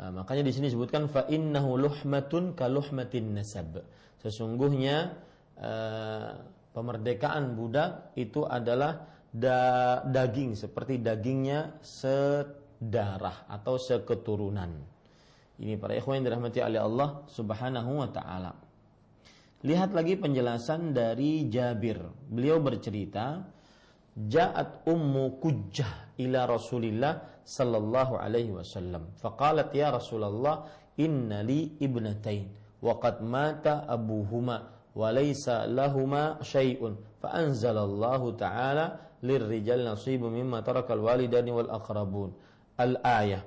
nah, makanya di sini disebutkan fa innahu luhmatun kaluhmatin nasab. Sesungguhnya eh, pemerdekaan budak itu adalah da daging seperti dagingnya sedarah atau seketurunan. Ini para ikhwan yang dirahmati oleh Allah Subhanahu wa taala. Lihat lagi penjelasan dari Jabir. Beliau bercerita, Ja'at ummu kujjah ila Rasulillah sallallahu alaihi wasallam. Faqalat ya Rasulullah, inna li ibnatain wa qad mata abuhuma wa laysa lahuma syai'un. Fa ta'ala lirrijal nasibu mimma tarakal walidani wal aqrabun. Al-ayah.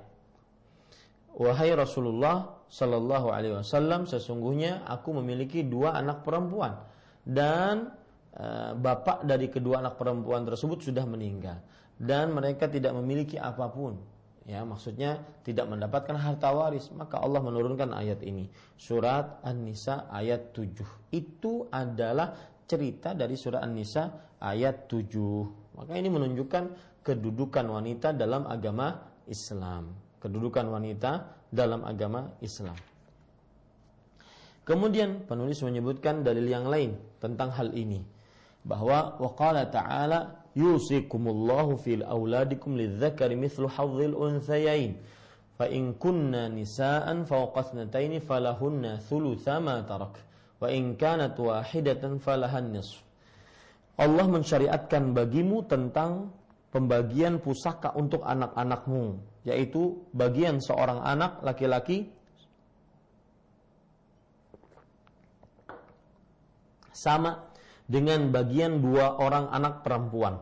Wahai Rasulullah, Shallallahu Alaihi Wasallam sesungguhnya aku memiliki dua anak perempuan dan bapak dari kedua anak perempuan tersebut sudah meninggal. Dan mereka tidak memiliki apa pun. Ya maksudnya tidak mendapatkan harta waris. Maka Allah menurunkan ayat ini. Surat An-Nisa ayat 7 itu adalah cerita dari surat An-Nisa ayat 7 maka ini menunjukkan kedudukan wanita dalam agama Islam. Kedudukan wanita dalam agama Islam. Kemudian penulis menyebutkan dalil yang lain tentang hal ini bahwa waqala ta'ala yusikumullahu fil auladikum lidzakari mithlu hadzil unthayain. Fa in kunna nisaan fawqa falahunna thulutha ma tarak. Wa in kanat wahidatan falahan nisf. Allah mensyariatkan bagimu tentang pembagian pusaka untuk anak-anakmu yaitu bagian seorang anak laki-laki. Sama dengan bagian dua orang anak perempuan.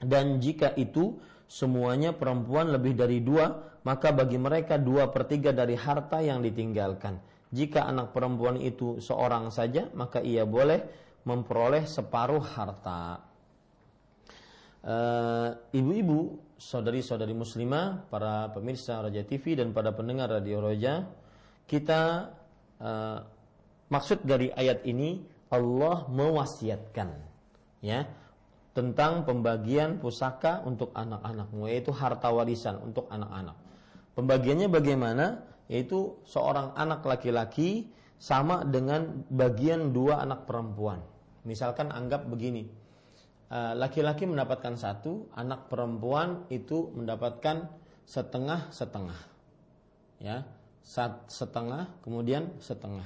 Dan jika itu semuanya perempuan lebih dari dua, maka bagi mereka dua per tiga dari harta yang ditinggalkan. Jika anak perempuan itu seorang saja, maka ia boleh memperoleh separuh harta. Eh, ibu-ibu saudari-saudari muslimah, para pemirsa Raja TV dan pada pendengar Radio Roja, kita uh, maksud dari ayat ini Allah mewasiatkan ya tentang pembagian pusaka untuk anak-anakmu yaitu harta warisan untuk anak-anak. Pembagiannya bagaimana? Yaitu seorang anak laki-laki sama dengan bagian dua anak perempuan. Misalkan anggap begini, Eh, laki-laki mendapatkan satu, anak perempuan itu mendapatkan setengah setengah, ya, setengah kemudian setengah.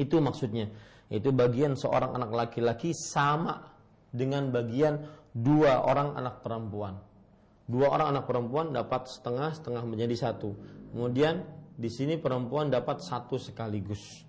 Itu maksudnya. Itu bagian seorang anak laki-laki sama dengan bagian dua orang anak perempuan. Dua orang anak perempuan dapat setengah setengah menjadi satu. Kemudian di sini perempuan dapat satu sekaligus.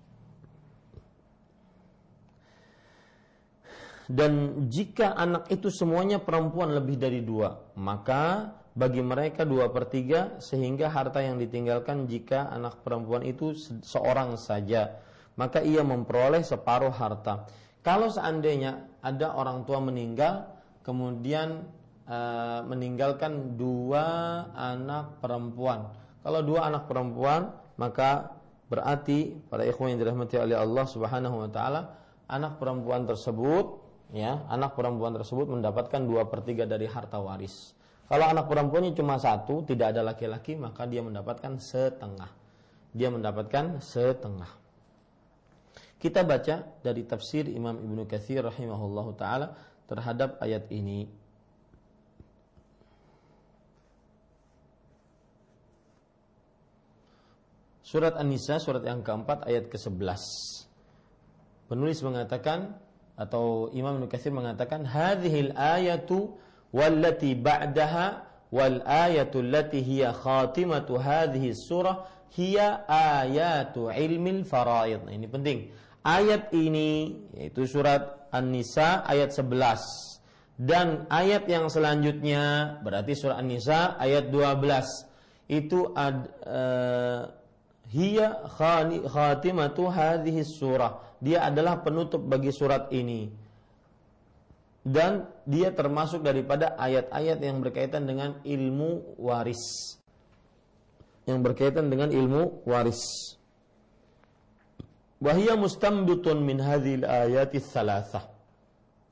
Dan jika anak itu semuanya perempuan lebih dari dua, maka bagi mereka dua per tiga sehingga harta yang ditinggalkan jika anak perempuan itu seorang saja, maka ia memperoleh separuh harta. Kalau seandainya ada orang tua meninggal, kemudian e, meninggalkan dua anak perempuan. Kalau dua anak perempuan, maka berarti pada ikhwan yang dirahmati oleh Allah Subhanahu wa taala, anak perempuan tersebut ya anak perempuan tersebut mendapatkan dua per tiga dari harta waris. Kalau anak perempuannya cuma satu, tidak ada laki-laki, maka dia mendapatkan setengah. Dia mendapatkan setengah. Kita baca dari tafsir Imam Ibnu Katsir rahimahullah taala terhadap ayat ini. Surat An-Nisa surat yang keempat ayat ke-11. Penulis mengatakan atau Imam Nukathir mengatakan hadhil ayatu wallati ba'daha wal ayatu allati hiya khatimatu hadhihi surah hiya ayatu ilmil faraid. Nah, ini penting. Ayat ini yaitu surat An-Nisa ayat 11 dan ayat yang selanjutnya berarti surat An-Nisa ayat 12 itu ad, uh, hiya khatimatu hadhihi surah. Dia adalah penutup bagi surat ini. Dan dia termasuk daripada ayat-ayat yang berkaitan dengan ilmu waris. Yang berkaitan dengan ilmu waris wahia mustambutun min hadhil ayati thalathah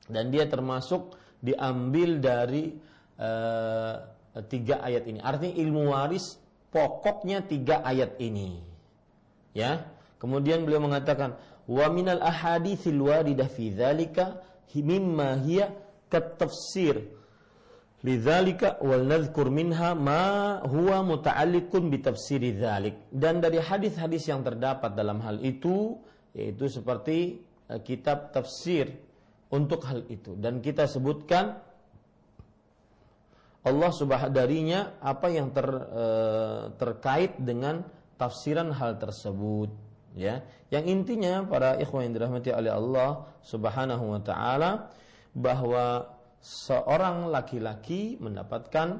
dan dia termasuk diambil dari uh, tiga ayat ini. Artinya ilmu waris pokoknya tiga ayat ini. Ya? Kemudian beliau mengatakan wa minal ahaditsil waridah fi dzalika mimma hiya katafsir lidzalika wal nadhkur minha ma huwa muta'alliqun bi tafsiri dzalik. Dan dari hadis-hadis yang terdapat dalam hal itu yaitu seperti uh, kitab tafsir untuk hal itu. Dan kita sebutkan Allah subhanahu darinya apa yang ter, uh, terkait dengan tafsiran hal tersebut ya. Yang intinya para ikhwan yang dirahmati oleh Allah Subhanahu wa taala bahwa seorang laki-laki mendapatkan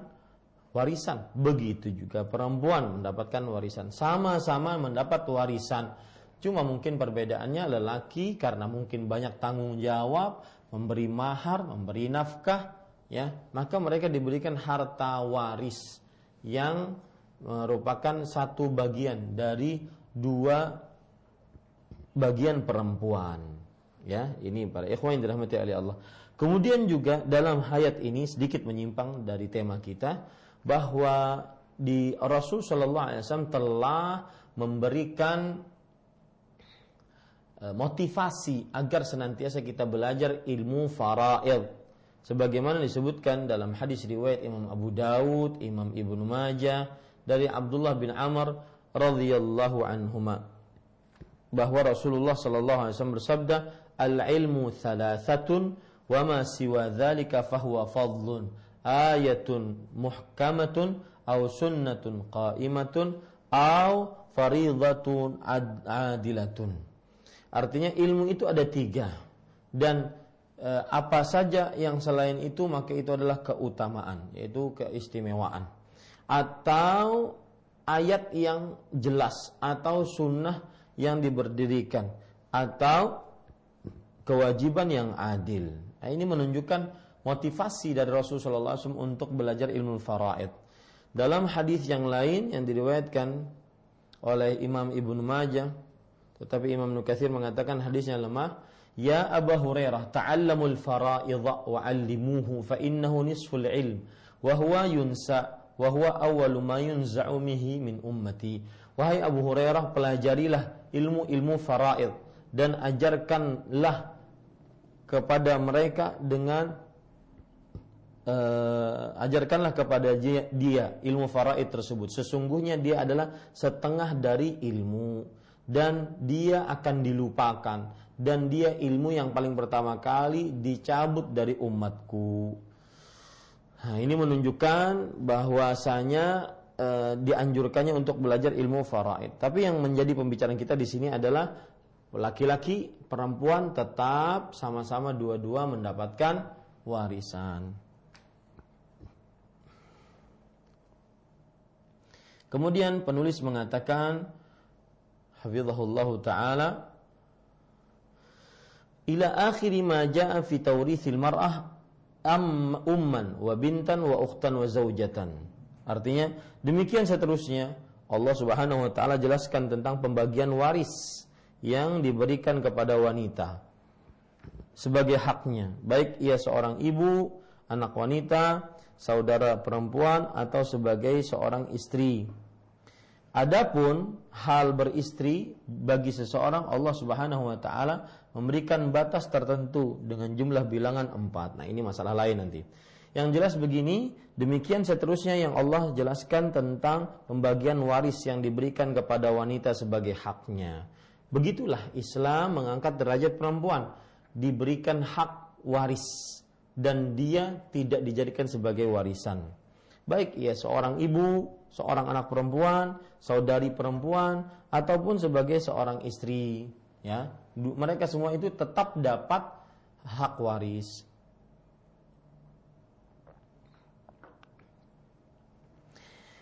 warisan begitu juga perempuan mendapatkan warisan sama-sama mendapat warisan cuma mungkin perbedaannya lelaki karena mungkin banyak tanggung jawab memberi mahar memberi nafkah ya maka mereka diberikan harta waris yang merupakan satu bagian dari dua bagian perempuan. Ya, ini para ikhwan yang dirahmati oleh Allah. Kemudian juga dalam hayat ini sedikit menyimpang dari tema kita bahwa di Rasul Shallallahu Alaihi Wasallam telah memberikan e, motivasi agar senantiasa kita belajar ilmu faraid. Sebagaimana disebutkan dalam hadis riwayat Imam Abu Dawud, Imam Ibnu Majah dari Abdullah bin Amr radhiyallahu anhuma bahwa Rasulullah sallallahu alaihi wasallam bersabda al-ilmu thalathatun wa ma siwa dzalika fahuwa fadlun ayatun muhkamatun aw sunnatun qa'imatun aw faridatun adilatun. Artinya ilmu itu ada tiga. Dan e, apa saja yang selain itu maka itu adalah keutamaan yaitu keistimewaan. Atau ayat yang jelas atau sunnah yang diberdirikan atau kewajiban yang adil. Nah, ini menunjukkan motivasi dari Rasulullah SAW untuk belajar ilmu faraid. Dalam hadis yang lain yang diriwayatkan oleh Imam Ibnu Majah, tetapi Imam Nukathir mengatakan hadisnya lemah. Ya Abu Hurairah, ta'allamul faraidha wa 'allimuhu fa innahu nisful ilm wa huwa yunsa wa huwa awwalu ma yunza'u min ummati. Wahai Abu Hurairah, pelajarilah ilmu-ilmu faraid dan ajarkanlah kepada mereka dengan uh, ajarkanlah kepada dia, ilmu faraid tersebut sesungguhnya dia adalah setengah dari ilmu dan dia akan dilupakan dan dia ilmu yang paling pertama kali dicabut dari umatku. Nah, ini menunjukkan bahwasanya e, dianjurkannya untuk belajar ilmu faraid. Tapi yang menjadi pembicaraan kita di sini adalah laki-laki, perempuan tetap sama-sama dua-dua mendapatkan warisan. Kemudian penulis mengatakan hafizahullah taala ila akhiri ma jaa fi tawrithil mar'ah am umman wa bintan wa ukhtan wa zaujatan. Artinya demikian seterusnya Allah Subhanahu wa taala jelaskan tentang pembagian waris yang diberikan kepada wanita sebagai haknya, baik ia seorang ibu, anak wanita, saudara perempuan atau sebagai seorang istri. Adapun hal beristri bagi seseorang Allah Subhanahu wa taala memberikan batas tertentu dengan jumlah bilangan empat. Nah, ini masalah lain nanti. Yang jelas begini, demikian seterusnya yang Allah jelaskan tentang pembagian waris yang diberikan kepada wanita sebagai haknya. Begitulah Islam mengangkat derajat perempuan, diberikan hak waris dan dia tidak dijadikan sebagai warisan. Baik ia seorang ibu, seorang anak perempuan, saudari perempuan ataupun sebagai seorang istri, ya. Mereka semua itu tetap dapat hak waris.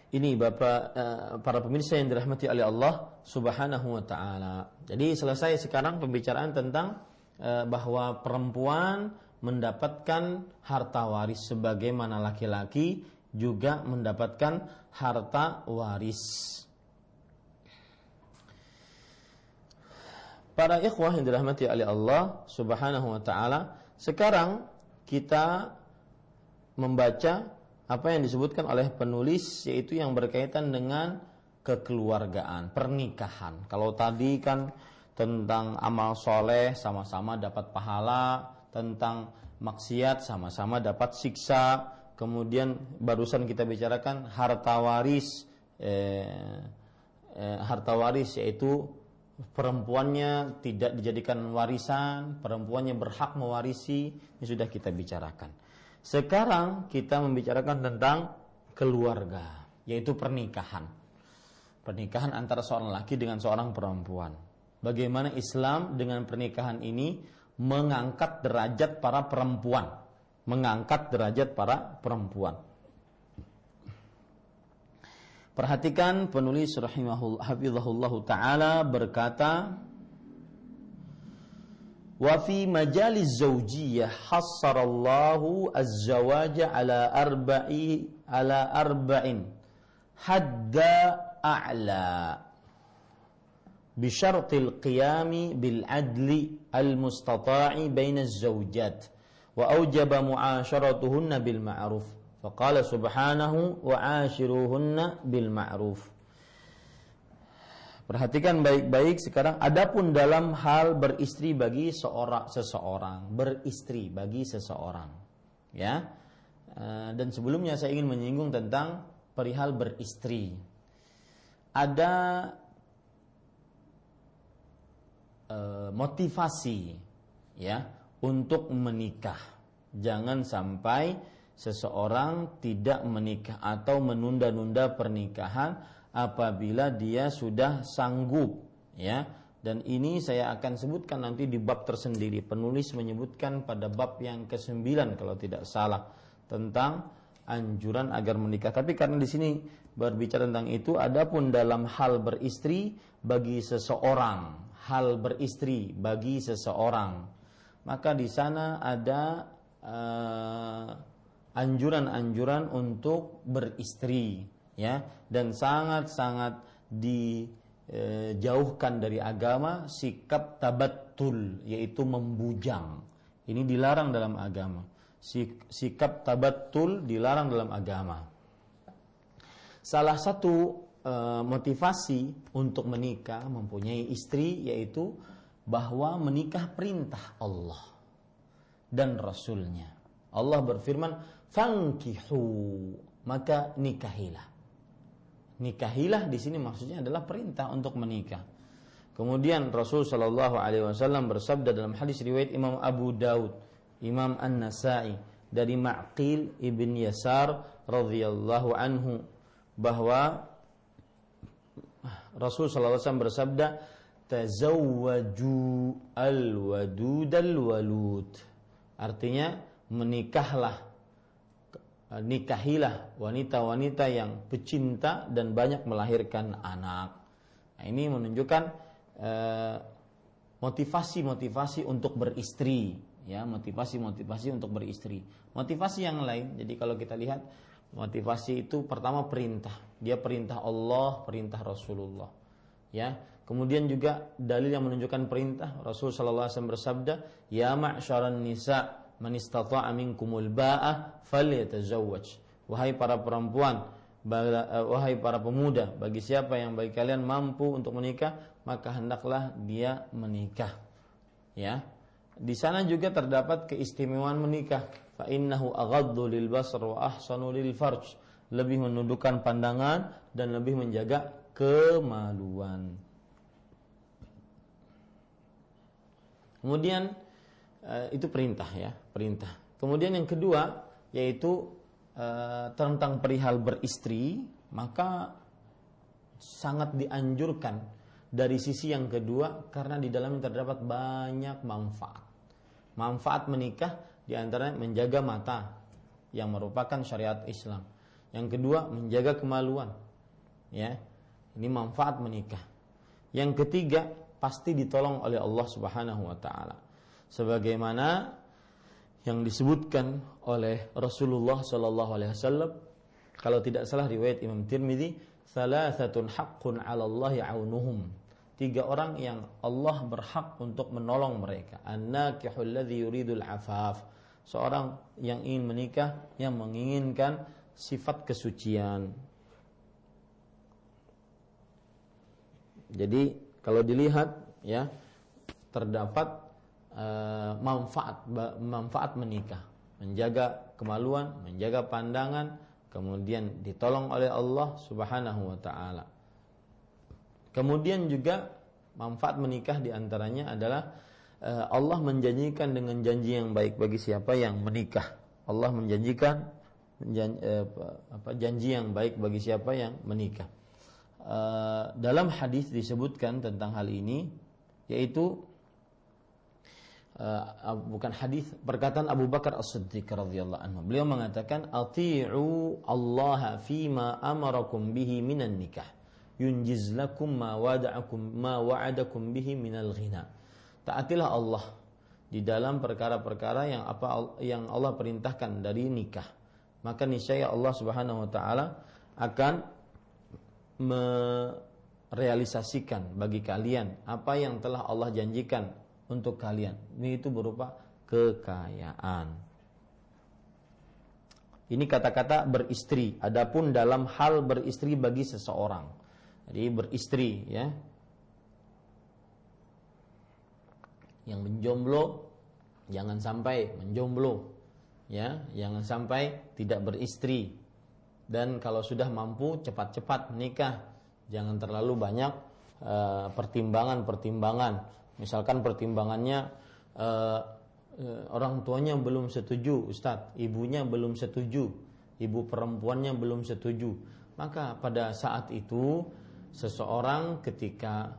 Ini Bapak uh, para pemirsa yang dirahmati oleh Allah Subhanahu wa taala. Jadi selesai sekarang pembicaraan tentang uh, bahwa perempuan mendapatkan harta waris sebagaimana laki-laki juga mendapatkan harta waris. Para ikhwah yang dirahmati oleh Allah Subhanahu wa taala, sekarang kita membaca apa yang disebutkan oleh penulis yaitu yang berkaitan dengan kekeluargaan, pernikahan. Kalau tadi kan tentang amal soleh sama-sama dapat pahala, tentang maksiat sama-sama dapat siksa. Kemudian barusan kita bicarakan harta waris, eh, eh, harta waris yaitu perempuannya tidak dijadikan warisan, perempuannya berhak mewarisi, ini sudah kita bicarakan. Sekarang kita membicarakan tentang keluarga, yaitu pernikahan. Pernikahan antara seorang laki dengan seorang perempuan. Bagaimana Islam dengan pernikahan ini mengangkat derajat para perempuan, mengangkat derajat para perempuan. Perhatikan penulis rahimahullah taala berkata وفي مجال الزوجية حصر الله الزواج على أربع على أربع حد أعلى بشرط القيام بالعدل المستطاع بين الزوجات وأوجب معاشرتهن بالمعروف فقال سبحانه وعاشروهن بالمعروف. Perhatikan baik-baik sekarang adapun dalam hal beristri bagi seorang seseorang, beristri bagi seseorang. Ya. Eh, dan sebelumnya saya ingin menyinggung tentang perihal beristri. Ada uh, motivasi ya untuk menikah. Jangan sampai seseorang tidak menikah atau menunda-nunda pernikahan apabila dia sudah sanggup ya. Dan ini saya akan sebutkan nanti di bab tersendiri. Penulis menyebutkan pada bab yang ke-9 kalau tidak salah tentang anjuran agar menikah. Tapi karena di sini berbicara tentang itu adapun dalam hal beristri bagi seseorang hal beristri bagi seseorang maka di sana ada uh, anjuran-anjuran untuk beristri ya dan sangat-sangat dijauhkan dari agama sikap tabatul yaitu membujang. Ini dilarang dalam agama. Sikap tabatul dilarang dalam agama. Salah satu e, motivasi untuk menikah mempunyai istri yaitu bahwa menikah perintah Allah dan Rasulnya. Allah berfirman fangkihu maka nikahilah nikahilah di sini maksudnya adalah perintah untuk menikah. Kemudian Rasul Shallallahu Alaihi Wasallam bersabda dalam hadis riwayat Imam Abu Daud, Imam An Nasai dari Ma'qil ibn Yasar radhiyallahu anhu, bahwa Rasul sallallahu alaihi wasallam bersabda tazawwaju al-wadud al-walud artinya menikahlah nikahilah wanita-wanita yang pecinta dan banyak melahirkan anak. Nah, ini menunjukkan eh, motivasi-motivasi untuk beristri, ya motivasi-motivasi untuk beristri. Motivasi yang lain, jadi kalau kita lihat motivasi itu pertama perintah, dia perintah Allah, perintah Rasulullah, ya. Kemudian juga dalil yang menunjukkan perintah Rasul Shallallahu Alaihi Wasallam bersabda, ya ma'syaran nisa man istata'a minkumul ba'ah falyatazawwaj. Wahai para perempuan, eh, wahai para pemuda, bagi siapa yang bagi kalian mampu untuk menikah, maka hendaklah dia menikah. Ya. Di sana juga terdapat keistimewaan menikah. Fa innahu aghaddu lil basar wa ahsanu lil farj. Lebih menundukkan pandangan dan lebih menjaga kemaluan. Kemudian Eh, itu perintah ya, perintah. Kemudian yang kedua yaitu uh, tentang perihal beristri, maka sangat dianjurkan dari sisi yang kedua karena di dalamnya terdapat banyak manfaat. Manfaat menikah di antaranya menjaga mata yang merupakan syariat Islam. Yang kedua menjaga kemaluan. Ya. Ini manfaat menikah. Yang ketiga pasti ditolong oleh Allah Subhanahu wa taala sebagaimana yang disebutkan oleh Rasulullah Shallallahu Alaihi Wasallam. Kalau tidak salah riwayat Imam Tirmidzi salasatun haqqun 'ala Allah aunuhum. Tiga orang yang Allah berhak untuk menolong mereka. An-nakihul ladzi yuridul afaf. Seorang yang ingin menikah yang menginginkan sifat kesucian. Jadi kalau dilihat ya terdapat Eh, manfaat manfaat menikah, menjaga kemaluan, menjaga pandangan, kemudian ditolong oleh Allah Subhanahu wa taala. Kemudian juga manfaat menikah di antaranya adalah uh, Allah menjanjikan dengan janji yang baik bagi siapa yang menikah. Allah menjanjikan menjanji, eh, janji yang baik bagi siapa yang menikah. Dalam hadis disebutkan tentang hal ini yaitu uh, bukan hadis perkataan Abu Bakar As-Siddiq radhiyallahu anhu. Beliau mengatakan ati'u Allah fima amarakum bihi minan nikah yunjiz lakum ma wada'akum ma wa'adakum bihi minal ghina. Taatilah Allah di dalam perkara-perkara yang apa yang Allah perintahkan dari nikah. Maka niscaya Allah Subhanahu wa taala akan merealisasikan bagi kalian apa yang telah Allah janjikan untuk kalian. Ini itu berupa kekayaan. Ini kata-kata beristri. Adapun dalam hal beristri bagi seseorang. Jadi beristri ya. Yang menjomblo jangan sampai menjomblo. Ya, jangan sampai tidak beristri. Dan kalau sudah mampu cepat-cepat menikah. Jangan terlalu banyak eh, pertimbangan-pertimbangan. Misalkan pertimbangannya uh, orang tuanya belum setuju, Ustadz, ibunya belum setuju, ibu perempuannya belum setuju. Maka pada saat itu seseorang ketika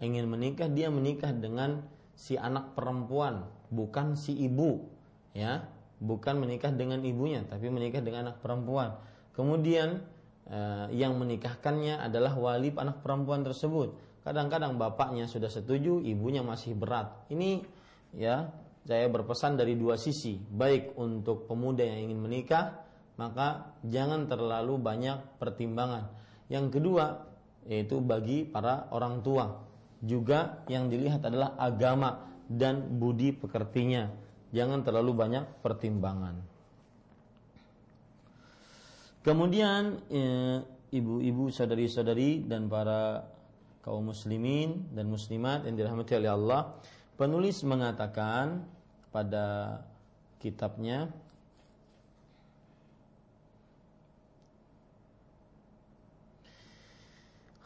ingin menikah dia menikah dengan si anak perempuan, bukan si ibu, ya, bukan menikah dengan ibunya, tapi menikah dengan anak perempuan. Kemudian eh, yang menikahkannya adalah wali anak perempuan tersebut Kadang-kadang bapaknya sudah setuju, ibunya masih berat. Ini ya, saya berpesan dari dua sisi, baik untuk pemuda yang ingin menikah, maka jangan terlalu banyak pertimbangan. Yang kedua, yaitu bagi para orang tua. Juga yang dilihat adalah agama dan budi pekertinya. Jangan terlalu banyak pertimbangan. Kemudian eh, ibu-ibu, saudari-saudari dan para kaum muslimin dan muslimat yang dirahmati oleh Allah, penulis mengatakan pada kitabnya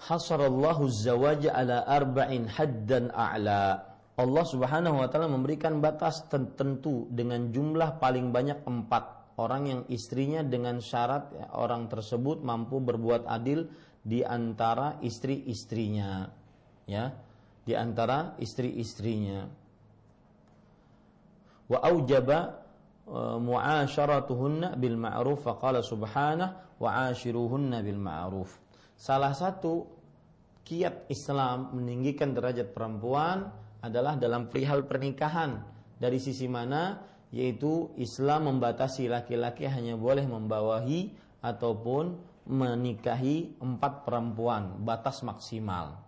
Hasarallahu zawaja ala arba'in haddan a'la. Allah Subhanahu wa taala memberikan batas tertentu dengan jumlah paling banyak empat orang yang istrinya dengan syarat ya, orang tersebut mampu berbuat adil di antara istri-istrinya ya. Di antara istri-istrinya. Wa aujaba e, mu'asyaratuhunna bil ma'ruf faqala subhanahu wa ashiruhunna bil ma'ruf. Salah satu kiat Islam meninggikan derajat perempuan adalah dalam perihal pernikahan. Dari sisi mana? Yaitu Islam membatasi laki-laki hanya boleh membawahi ataupun menikahi empat perempuan batas maksimal.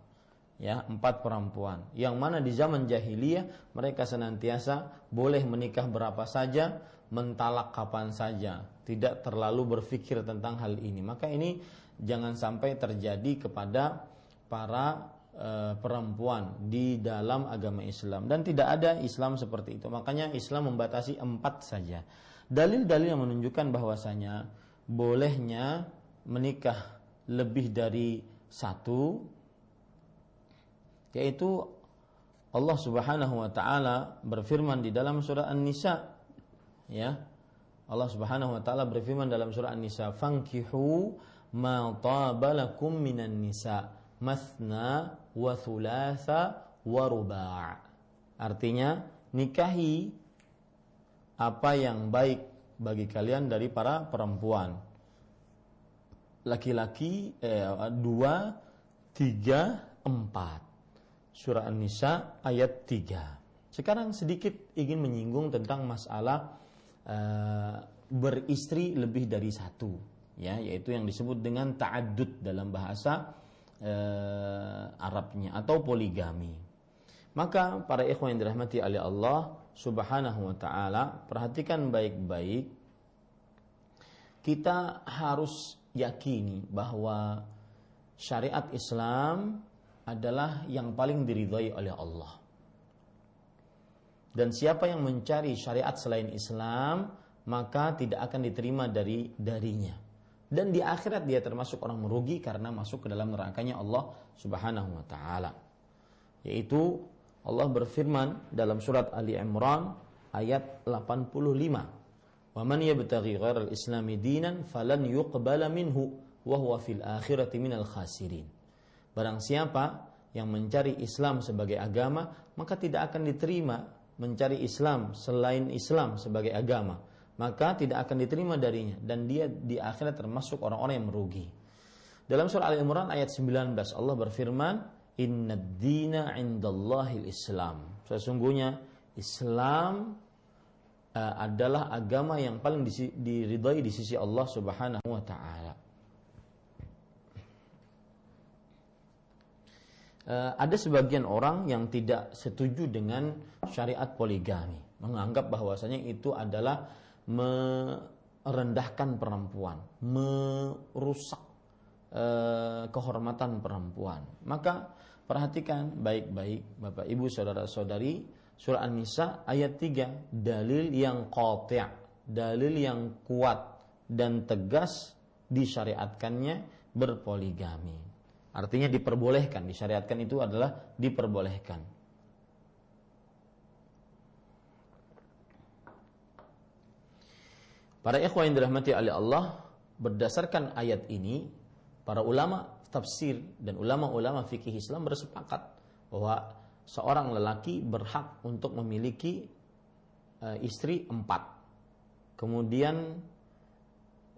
Ya empat perempuan. Yang mana di zaman jahiliyah mereka senantiasa boleh menikah berapa saja mentalak kapan saja. Tidak terlalu berpikir tentang hal ini. Maka ini jangan sampai terjadi kepada para Eh, perempuan di dalam agama Islam. Dan tidak ada Islam seperti itu. Makanya Islam membatasi empat saja. Dalil-dalil yang menunjukkan bahwasanya bolehnya menikah lebih dari satu yaitu Allah Subhanahu wa taala berfirman di dalam surah An-Nisa ya. Allah Subhanahu wa taala berfirman dalam surah An-Nisa, "Fankihu ma tabalakum minan nisa." masna wa thulatha wa ruba' artinya nikahi apa yang baik bagi kalian dari para perempuan laki-laki eh, dua tiga empat. Surah An-Nisa ayat tiga. Sekarang sedikit ingin menyinggung tentang masalah eh, beristri lebih dari satu ya yaitu yang disebut dengan ta'addud dalam bahasa eh, Arabnya atau poligami. Maka para ikhwan yang dirahmati oleh Allah Subhanahu wa taala, perhatikan baik-baik. Kita harus yakini bahwa syariat Islam adalah yang paling diridhai oleh Allah. Dan siapa yang mencari syariat selain Islam, maka tidak akan diterima dari darinya dan di akhirat dia termasuk orang merugi karena masuk ke dalam nerakanya Allah Subhanahu wa taala. Yaitu Allah berfirman dalam surat Ali Imran ayat 85. "Wa man yabtaghi ghairal islami dinan falan yuqbala minhu wa huwa fil akhirati minal khasirin." Barang siapa yang mencari Islam sebagai agama, maka tidak akan diterima mencari Islam selain Islam sebagai agama maka tidak akan diterima darinya dan dia di akhirat termasuk orang-orang yang merugi. Dalam surah Al-Imran ayat 19 Allah berfirman, "Inna dina indallahil Islam." Sesungguhnya Islam uh, adalah agama yang paling diridhai di sisi Allah Subhanahu wa taala. Uh, ada sebagian orang yang tidak setuju dengan syariat poligami, menganggap bahwasanya itu adalah merendahkan perempuan, merusak eh, kehormatan perempuan. Maka perhatikan baik-baik Bapak Ibu saudara-saudari surah An-Nisa ayat 3 dalil yang qati', dalil yang kuat dan tegas disyariatkannya berpoligami. Artinya diperbolehkan, disyariatkan itu adalah diperbolehkan. Para ikhwan yang dirahmati oleh Allah, berdasarkan ayat ini, para ulama tafsir dan ulama-ulama fikih Islam bersepakat bahwa seorang lelaki berhak untuk memiliki uh, istri empat. Kemudian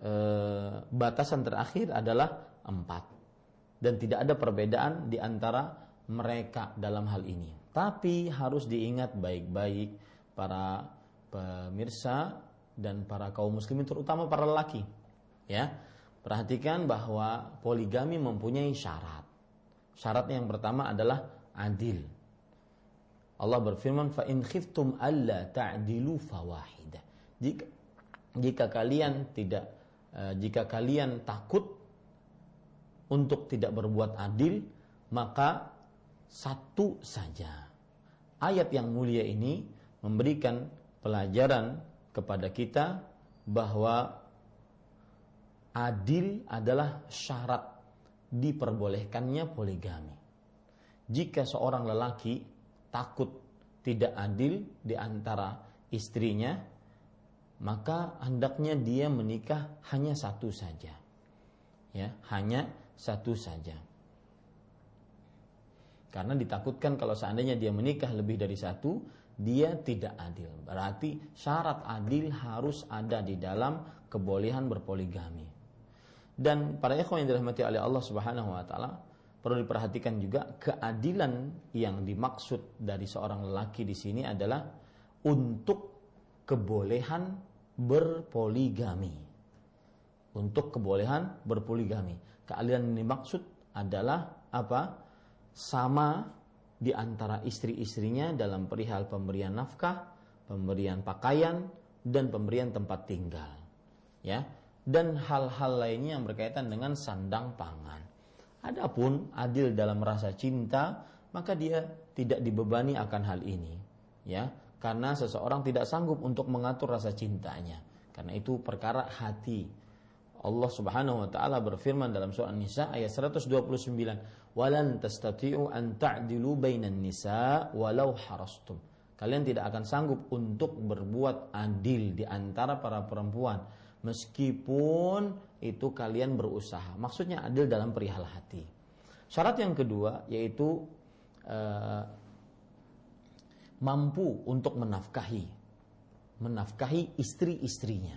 uh, batasan terakhir adalah empat. Dan tidak ada perbedaan di antara mereka dalam hal ini. Tapi harus diingat baik-baik para pemirsa dan para kaum muslimin terutama para lelaki. Ya. Perhatikan bahwa poligami mempunyai syarat. Syarat yang pertama adalah adil. Allah berfirman fa in khiftum alla ta'dilu fawahidah. Jika jika kalian tidak uh, jika kalian takut untuk tidak berbuat adil, maka satu saja. Ayat yang mulia ini memberikan pelajaran kepada kita bahwa adil adalah syarat diperbolehkannya poligami. Jika seorang lelaki takut tidak adil di antara istrinya, maka hendaknya dia menikah hanya satu saja. Ya, hanya satu saja. Karena ditakutkan kalau seandainya dia menikah lebih dari satu, dia tidak adil. Berarti syarat adil harus ada di dalam kebolehan berpoligami. Dan para ikhwan yang dirahmati oleh Allah Subhanahu wa taala, perlu diperhatikan juga keadilan yang dimaksud dari seorang lelaki di sini adalah untuk kebolehan berpoligami. Untuk kebolehan berpoligami. Keadilan yang dimaksud adalah apa? Sama di antara istri-istrinya dalam perihal pemberian nafkah, pemberian pakaian, dan pemberian tempat tinggal. Ya, dan hal-hal lainnya yang berkaitan dengan sandang pangan. Adapun adil dalam rasa cinta, maka dia tidak dibebani akan hal ini, ya, karena seseorang tidak sanggup untuk mengatur rasa cintanya. Karena itu perkara hati. Allah Subhanahu wa taala berfirman dalam surah An-Nisa ayat 129, "Walan tastati'u an ta'dilu bainan nisa walau harastum." Kalian tidak akan sanggup untuk berbuat adil di antara para perempuan meskipun itu kalian berusaha. Maksudnya adil dalam perihal hati. Syarat yang kedua yaitu uh, mampu untuk menafkahi, menafkahi istri-istrinya,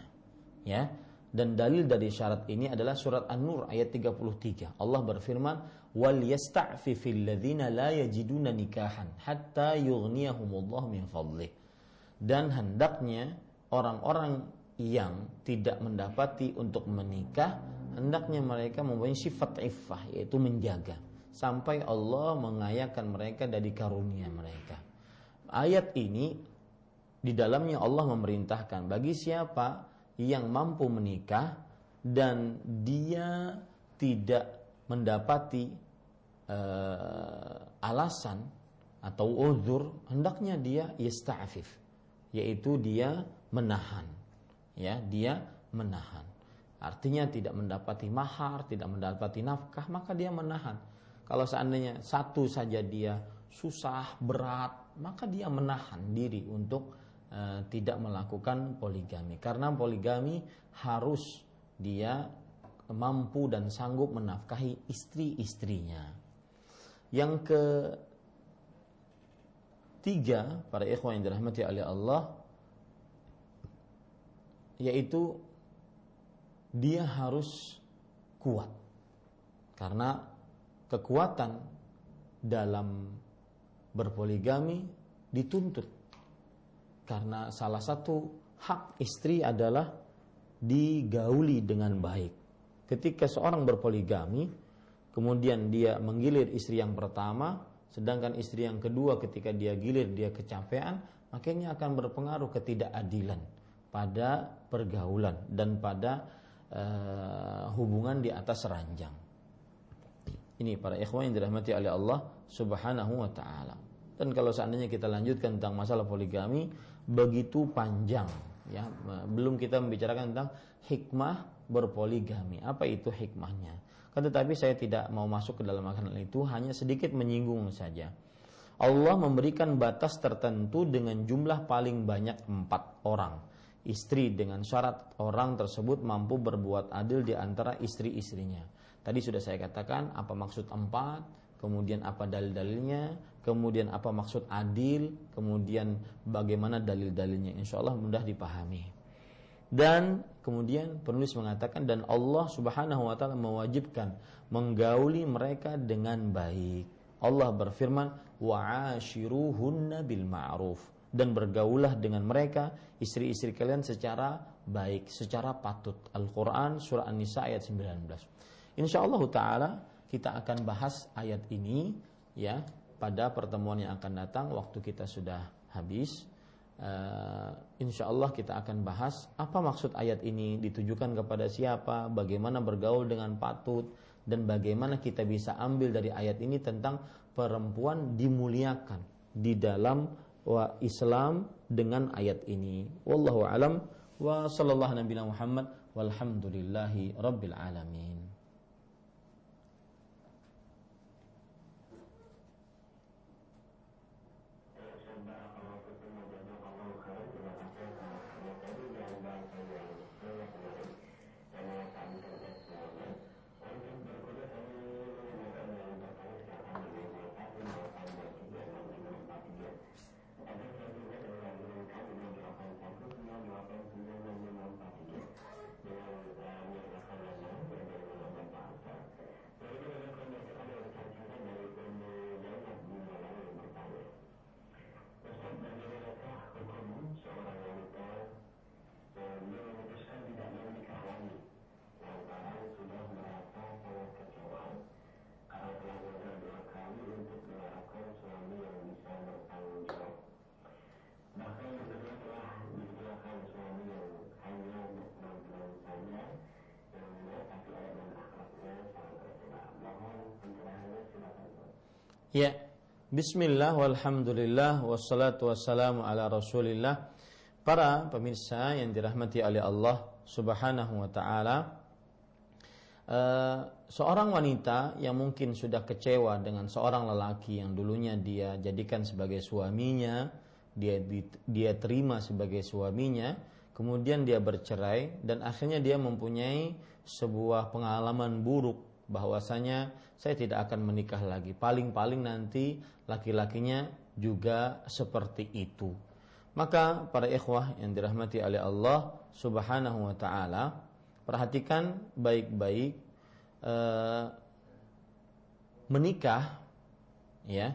ya. Dan dalil dari syarat ini adalah surat An-Nur ayat 33. Allah berfirman, "Wal yasta'fifil ladzina la yajiduna nikahan hatta yughniyahumullah min fadlih." Dan hendaknya orang-orang yang tidak mendapati untuk menikah hendaknya mereka mempunyai sifat iffah yaitu menjaga sampai Allah mengayakan mereka dari karunia mereka. Ayat ini di dalamnya Allah memerintahkan bagi siapa yang mampu menikah dan dia tidak mendapati uh, alasan atau uzur hendaknya dia yasta'afif yaitu dia menahan ya dia menahan. Artinya tidak mendapati mahar tidak mendapati nafkah maka dia menahan. Kalau seandainya satu saja dia susah berat maka dia menahan diri untuk e, tidak melakukan poligami. Karena poligami harus dia mampu dan sanggup menafkahi istri-istrinya. Yang ke tiga para ikhwan yang dirahmati oleh Allah yaitu dia harus kuat. Karena kekuatan dalam berpoligami dituntut. Karena salah satu hak istri adalah digauli dengan baik. Ketika seorang berpoligami kemudian dia menggilir istri yang pertama sedangkan istri yang kedua ketika dia gilir dia kecapean makanya akan berpengaruh ketidakadilan pada pergaulan dan pada uh, hubungan di atas ranjang. Ini para ikhwan yang dirahmati oleh Allah Subhanahu wa taala. Dan kalau seandainya kita lanjutkan tentang masalah poligami begitu panjang ya, belum kita membicarakan tentang hikmah berpoligami. Apa itu hikmahnya? Kan tetapi saya tidak mau masuk ke dalam makanan itu, hanya sedikit menyinggung saja. Allah memberikan batas tertentu dengan jumlah paling banyak empat orang istri dengan syarat orang tersebut mampu berbuat adil di antara istri-istrinya. Tadi sudah saya katakan apa maksud empat, kemudian apa dalil-dalilnya, kemudian apa maksud adil, kemudian bagaimana dalil-dalilnya. Insya Allah mudah dipahami. Dan kemudian penulis mengatakan dan Allah Subhanahu wa taala mewajibkan menggauli mereka dengan baik. Allah berfirman wa'ashiruhunna bil ma'ruf dan bergaulah dengan mereka istri-istri kalian secara baik, secara patut. Al-Qur'an surah An-Nisa ayat 19. Insyaallah taala kita akan bahas ayat ini ya pada pertemuan yang akan datang waktu kita sudah habis. Uh, insya Allah kita akan bahas apa maksud ayat ini ditujukan kepada siapa, bagaimana bergaul dengan patut, dan bagaimana kita bisa ambil dari ayat ini tentang perempuan dimuliakan di dalam wa Islam dengan ayat ini. Wallahu alam wa sallallahu nabi Muhammad walhamdulillahi rabbil alamin. Ya, Bismillah, walhamdulillah, wassalatu wassalamu ala rasulillah. Para pemirsa yang dirahmati oleh Allah subhanahu wa ta'ala uh, Seorang wanita yang mungkin sudah kecewa dengan seorang lelaki yang dulunya dia jadikan sebagai suaminya Dia, dia terima sebagai suaminya Kemudian dia bercerai dan akhirnya dia mempunyai sebuah pengalaman buruk bahwasanya saya tidak akan menikah lagi. Paling-paling nanti laki-lakinya juga seperti itu. Maka para ikhwah yang dirahmati oleh Allah Subhanahu wa taala, perhatikan baik-baik eh, menikah ya.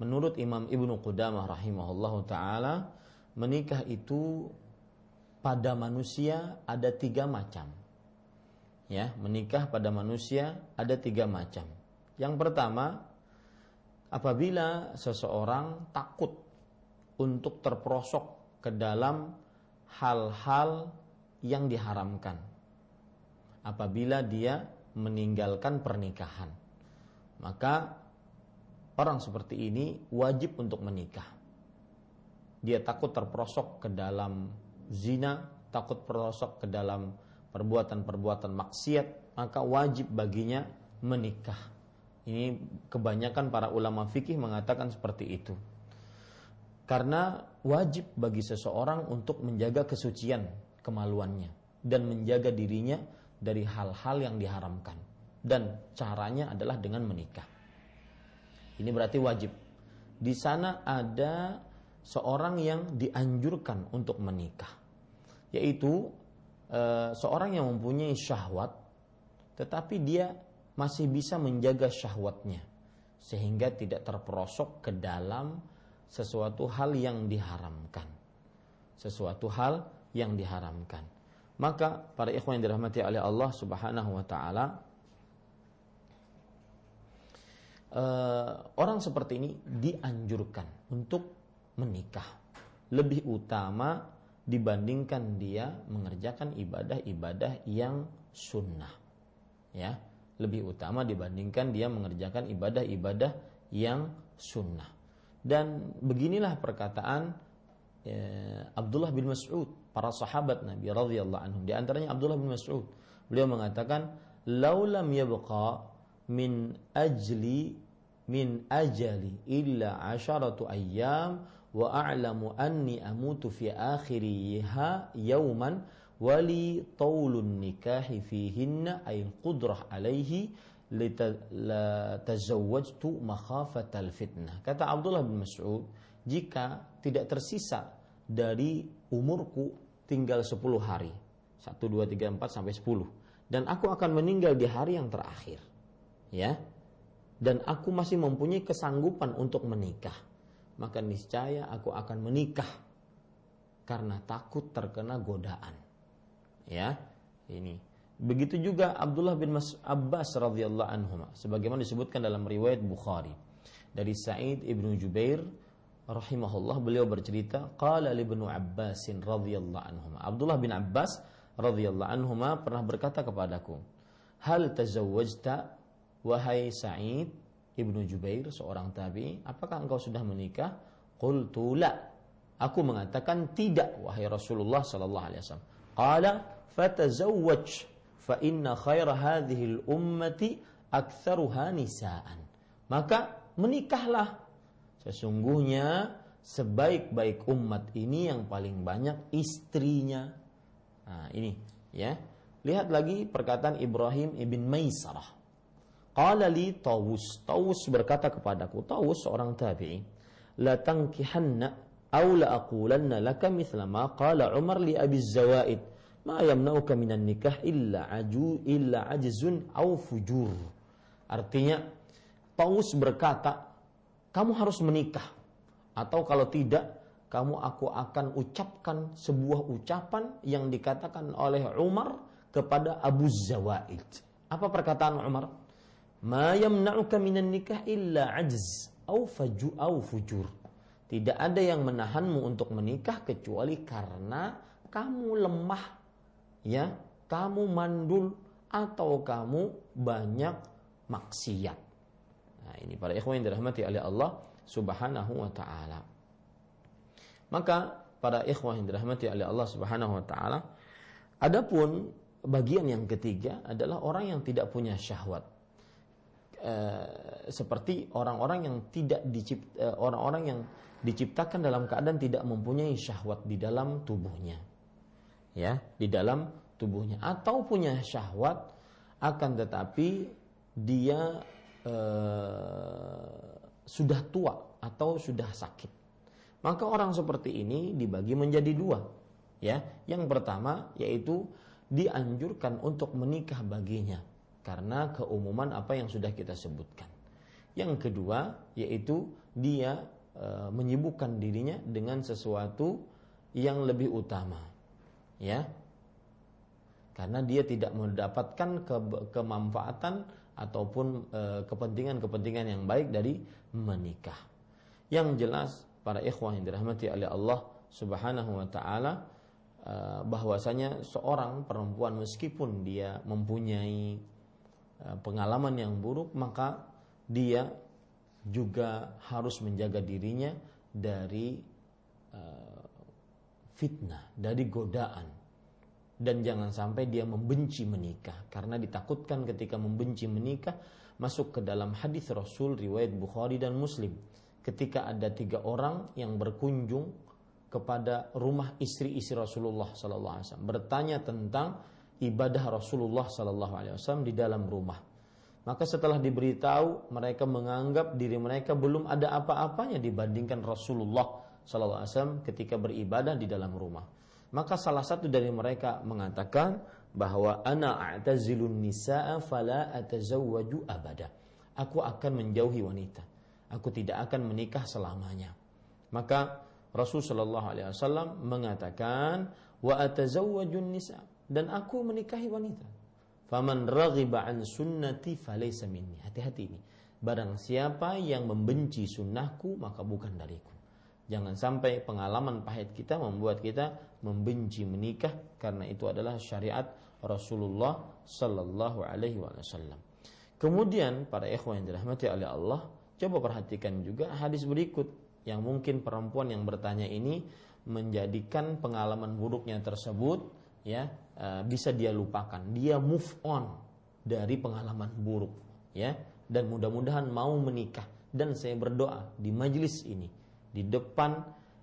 Menurut Imam Ibnu Qudamah rahimahullahu taala, menikah itu pada manusia ada tiga macam ya menikah pada manusia ada tiga macam. Yang pertama, apabila seseorang takut untuk terperosok ke dalam hal-hal yang diharamkan. Apabila dia meninggalkan pernikahan, maka orang seperti ini wajib untuk menikah. Dia takut terperosok ke dalam zina, takut terperosok ke dalam perbuatan-perbuatan maksiat, maka wajib baginya menikah. Ini kebanyakan para ulama fikih mengatakan seperti itu. Karena wajib bagi seseorang untuk menjaga kesucian kemaluannya dan menjaga dirinya dari hal-hal yang diharamkan. Dan caranya adalah dengan menikah. Ini berarti wajib. Di sana ada seorang yang dianjurkan untuk menikah, yaitu Eh, seorang yang mempunyai syahwat tetapi dia masih bisa menjaga syahwatnya sehingga tidak terperosok ke dalam sesuatu hal yang diharamkan. Sesuatu hal yang diharamkan. Maka para ikhwan yang dirahmati oleh Allah Subhanahu wa taala uh, orang seperti ini dianjurkan untuk menikah. Lebih utama dibandingkan dia mengerjakan ibadah-ibadah yang sunnah ya. Lebih utama dibandingkan dia mengerjakan ibadah-ibadah yang sunnah. Dan beginilah perkataan ya, Abdullah bin Mas'ud para sahabat Nabi radhiyallahu anhum. Di antaranya Abdullah bin Mas'ud. Beliau mengatakan laulam yabqa min ajli min ajali illa asharatu ayyam wa a'lamu anni amutu fi akhiriha yauman wali taulun nikahi fihinna ay qudrah alaihi la tazawwajtu makhafatal fitnah. Kata Abdullah bin Mas'ud, jika tidak tersisa dari umurku tinggal 10 hari. 1 2 3 4 sampai 10 dan aku akan meninggal di hari yang terakhir. Ya. Dan aku masih mempunyai kesanggupan untuk menikah maka niscaya aku akan menikah karena takut terkena godaan. Ya, ini. Begitu juga Abdullah bin Mas Abbas radhiyallahu anhu sebagaimana disebutkan dalam riwayat Bukhari dari Sa'id ibnu Jubair rahimahullah beliau bercerita qala li ibnu Abbas radhiyallahu anhu Abdullah bin Abbas radhiyallahu anhu pernah berkata kepadaku hal tazawwajta wahai Sa'id Ibnu Jubair seorang tabi, apakah engkau sudah menikah? Qultu la. Aku mengatakan tidak wahai Rasulullah sallallahu alaihi wasallam. Qala fatazawwaj fa inna khaira hadhihi al-ummati aktsaruha nisaan. Maka menikahlah. Sesungguhnya sebaik-baik umat ini yang paling banyak istrinya. Nah, ini ya. Lihat lagi perkataan Ibrahim ibn Maisarah. Qala li Tawus. Tawus berkata kepadaku, Tawus seorang tabi'i, la tankihanna aw la aqulanna laka mithla ma qala Umar li Abi Zawaid. Ma yamna'uka minan nikah illa aju illa ajzun aw fujur. Artinya Tawus berkata, kamu harus menikah atau kalau tidak kamu aku akan ucapkan sebuah ucapan yang dikatakan oleh Umar kepada Abu Zawaid. Apa perkataan Umar? Ma yamna'uka minan nikah illa ajz au faju au fujur. Tidak ada yang menahanmu untuk menikah kecuali karena kamu lemah, ya, kamu mandul atau kamu banyak maksiat. Nah, ini para ikhwan yang dirahmati oleh Allah Subhanahu wa taala. Maka para ikhwah yang dirahmati oleh Allah Subhanahu wa taala, adapun bagian yang ketiga adalah orang yang tidak punya syahwat. E, seperti orang-orang yang tidak dicipt, e, orang-orang yang diciptakan dalam keadaan tidak mempunyai syahwat di dalam tubuhnya. Ya, di dalam tubuhnya atau punya syahwat akan tetapi dia e, sudah tua atau sudah sakit. Maka orang seperti ini dibagi menjadi dua. Ya, yang pertama yaitu dianjurkan untuk menikah baginya karena keumuman apa yang sudah kita sebutkan. Yang kedua yaitu dia e, menyibukkan dirinya dengan sesuatu yang lebih utama. Ya. Karena dia tidak mendapatkan ke, kemanfaatan ataupun e, kepentingan-kepentingan yang baik dari menikah. Yang jelas para ikhwah yang dirahmati oleh Allah Subhanahu wa taala Eh, bahwasanya seorang perempuan meskipun dia mempunyai pengalaman yang buruk maka dia juga harus menjaga dirinya dari eh, fitnah, dari godaan. Dan jangan sampai dia membenci menikah. Karena ditakutkan ketika membenci menikah masuk ke dalam hadis Rasul riwayat Bukhari dan Muslim. Ketika ada tiga orang yang berkunjung kepada rumah istri-istri Rasulullah wasallam bertanya tentang ibadah Rasulullah sallallahu alaihi wasallam di dalam rumah. Maka setelah diberitahu mereka menganggap diri mereka belum ada apa-apanya dibandingkan Rasulullah sallallahu alaihi wasallam ketika beribadah di dalam rumah. Maka salah satu dari mereka mengatakan bahwa ana a'tazilun nisaa fala atazawwaju abada. Aku akan menjauhi wanita. Aku tidak akan menikah selamanya. Maka Rasul Shallallahu Alaihi Wasallam mengatakan wa atazawwajun nisa dan aku menikahi wanita. Faman raghiba an sunnati falaysa minni. Hati-hati ini. Barang siapa yang membenci sunnahku maka bukan dariku. Jangan sampai pengalaman pahit kita membuat kita membenci menikah karena itu adalah syariat Rasulullah Sallallahu Alaihi Wasallam. Kemudian para ikhwan yang dirahmati oleh Allah, coba perhatikan juga hadis berikut yang mungkin perempuan yang bertanya ini menjadikan pengalaman buruknya tersebut ya e, bisa dia lupakan. Dia move on dari pengalaman buruk ya. Dan mudah-mudahan mau menikah. Dan saya berdoa di majelis ini di depan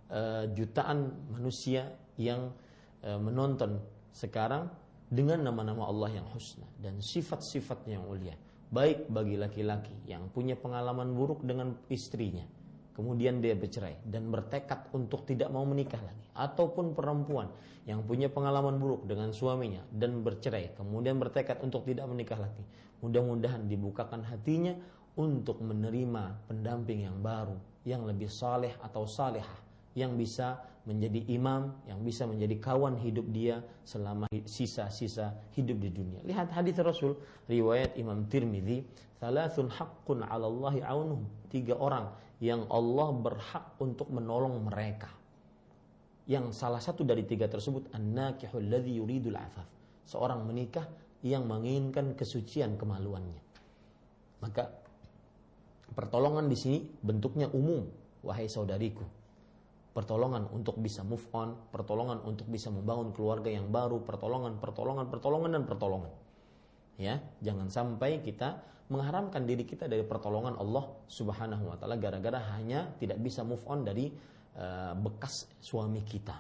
e, jutaan manusia yang e, menonton sekarang dengan nama-nama Allah yang husna dan sifat-sifat yang mulia. Baik bagi laki-laki yang punya pengalaman buruk dengan istrinya kemudian dia bercerai dan bertekad untuk tidak mau menikah lagi ataupun perempuan yang punya pengalaman buruk dengan suaminya dan bercerai kemudian bertekad untuk tidak menikah lagi mudah-mudahan dibukakan hatinya untuk menerima pendamping yang baru yang lebih saleh atau salehah yang bisa menjadi imam, yang bisa menjadi kawan hidup dia selama sisa-sisa hidup di dunia. Lihat hadis Rasul riwayat Imam Tirmidzi, "Thalathun haqqun 'ala Allahi aunuhum." Tiga orang yang Allah berhak untuk menolong mereka. Yang salah satu dari tiga tersebut. Seorang menikah yang menginginkan kesucian kemaluannya. Maka pertolongan di sini bentuknya umum, wahai saudariku pertolongan untuk bisa move on, pertolongan untuk bisa membangun keluarga yang baru, pertolongan, pertolongan, pertolongan dan pertolongan. Ya, jangan sampai kita mengharamkan diri kita dari pertolongan Allah Subhanahu wa taala gara-gara hanya tidak bisa move on dari uh, bekas suami kita.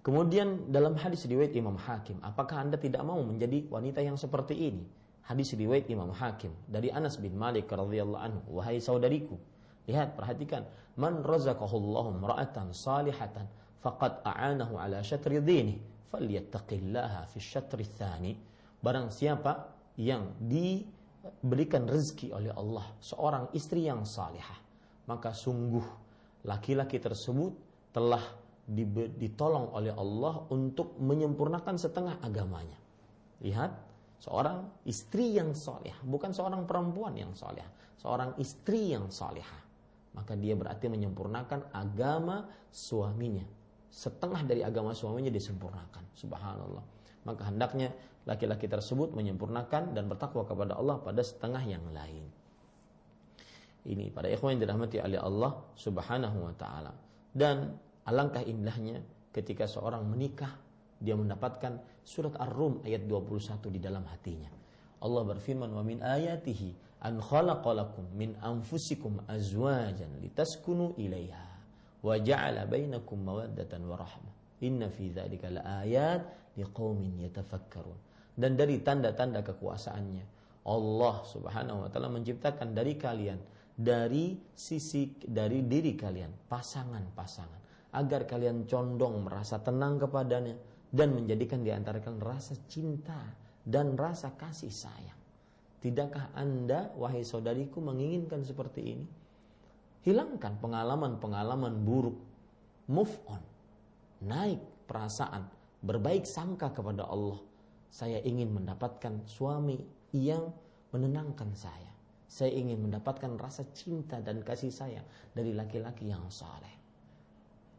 Kemudian dalam hadis riwayat Imam Hakim, apakah Anda tidak mau menjadi wanita yang seperti ini? Hadis riwayat Imam Hakim dari Anas bin Malik radhiyallahu anhu, wahai saudariku, lihat perhatikan, man razaqahullahu imra'atan salihatan faqad a'anahu ala syatri dinihi falyattaqillaha fi syatri tsani. Barang siapa yang diberikan rezeki oleh Allah seorang istri yang salihah, maka sungguh laki-laki tersebut telah ditolong oleh Allah untuk menyempurnakan setengah agamanya. Lihat, seorang istri yang soleh, bukan seorang perempuan yang soleh, seorang istri yang solehah. Maka dia berarti menyempurnakan agama suaminya. Setengah dari agama suaminya disempurnakan. Subhanallah. Maka hendaknya laki-laki tersebut menyempurnakan dan bertakwa kepada Allah pada setengah yang lain. Ini pada ikhwan yang dirahmati oleh Allah Subhanahu wa taala. Dan Alangkah indahnya ketika seorang menikah dia mendapatkan surat Ar-Rum ayat 21 di dalam hatinya. Allah berfirman wa min ayatihi an khalaqalakum min anfusikum azwajan litaskunu ilaiha wa ja'ala bainakum mawaddatan wa rahmah. Inna fi dzalika laayat liqaumin yatafakkarun. Dan dari tanda-tanda kekuasaannya Allah Subhanahu wa taala menciptakan dari kalian dari sisi dari diri kalian pasangan-pasangan agar kalian condong merasa tenang kepadanya dan menjadikan di antara kalian rasa cinta dan rasa kasih sayang. Tidakkah Anda, wahai saudariku, menginginkan seperti ini? Hilangkan pengalaman-pengalaman buruk. Move on. Naik perasaan. Berbaik sangka kepada Allah. Saya ingin mendapatkan suami yang menenangkan saya. Saya ingin mendapatkan rasa cinta dan kasih sayang dari laki-laki yang saleh.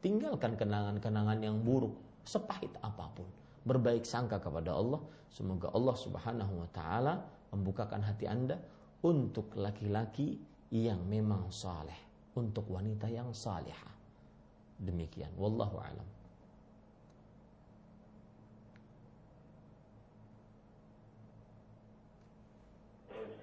Tinggalkan kenangan-kenangan yang buruk, sepahit apa pun. Berbaik sangka kepada Allah. Semoga Allah Subhanahu wa taala membukakan hati Anda untuk laki-laki yang memang saleh, untuk wanita yang salihah. Demikian, wallahu alam.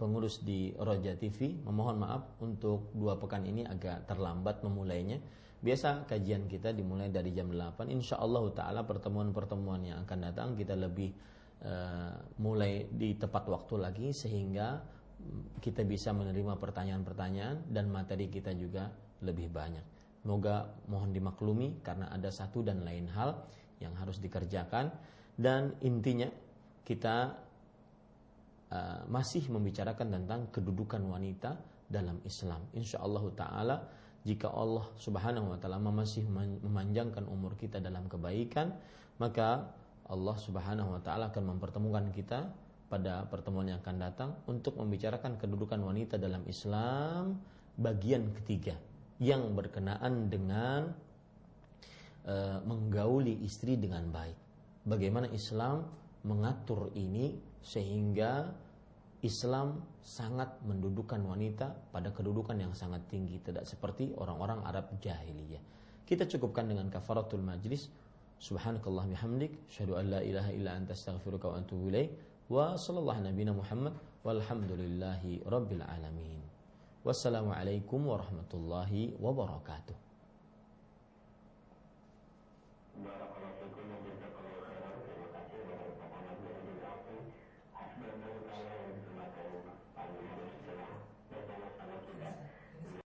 pengurus di Roja TV memohon maaf untuk dua pekan ini agak terlambat memulainya. Biasa kajian kita dimulai dari jam 8. Insya Allah Taala pertemuan-pertemuan yang akan datang kita lebih uh, mulai di tepat waktu lagi sehingga kita bisa menerima pertanyaan-pertanyaan dan materi kita juga lebih banyak. Semoga mohon dimaklumi karena ada satu dan lain hal yang harus dikerjakan dan intinya kita uh, masih membicarakan tentang kedudukan wanita dalam Islam. Insya Allah Taala jika Allah Subhanahu Wa Taala masih memanjangkan umur kita dalam kebaikan, maka Allah Subhanahu Wa Taala akan mempertemukan kita pada pertemuan yang akan datang untuk membicarakan kedudukan wanita dalam Islam bagian ketiga yang berkenaan dengan e, menggauli istri dengan baik. Bagaimana Islam mengatur ini sehingga Islam sangat mendudukan wanita pada kedudukan yang sangat tinggi, tidak seperti orang-orang Arab jahiliyah. Kita cukupkan dengan kafaratul majlis. Subhanakallah bihamdik, syahadu an la ilaha illa anta astaghfiruka wa atubu ilaik. wa sallallahu nabiyana Muhammad walhamdulillahi rabbil alamin. Wassalamualaikum warahmatullahi wabarakatuh.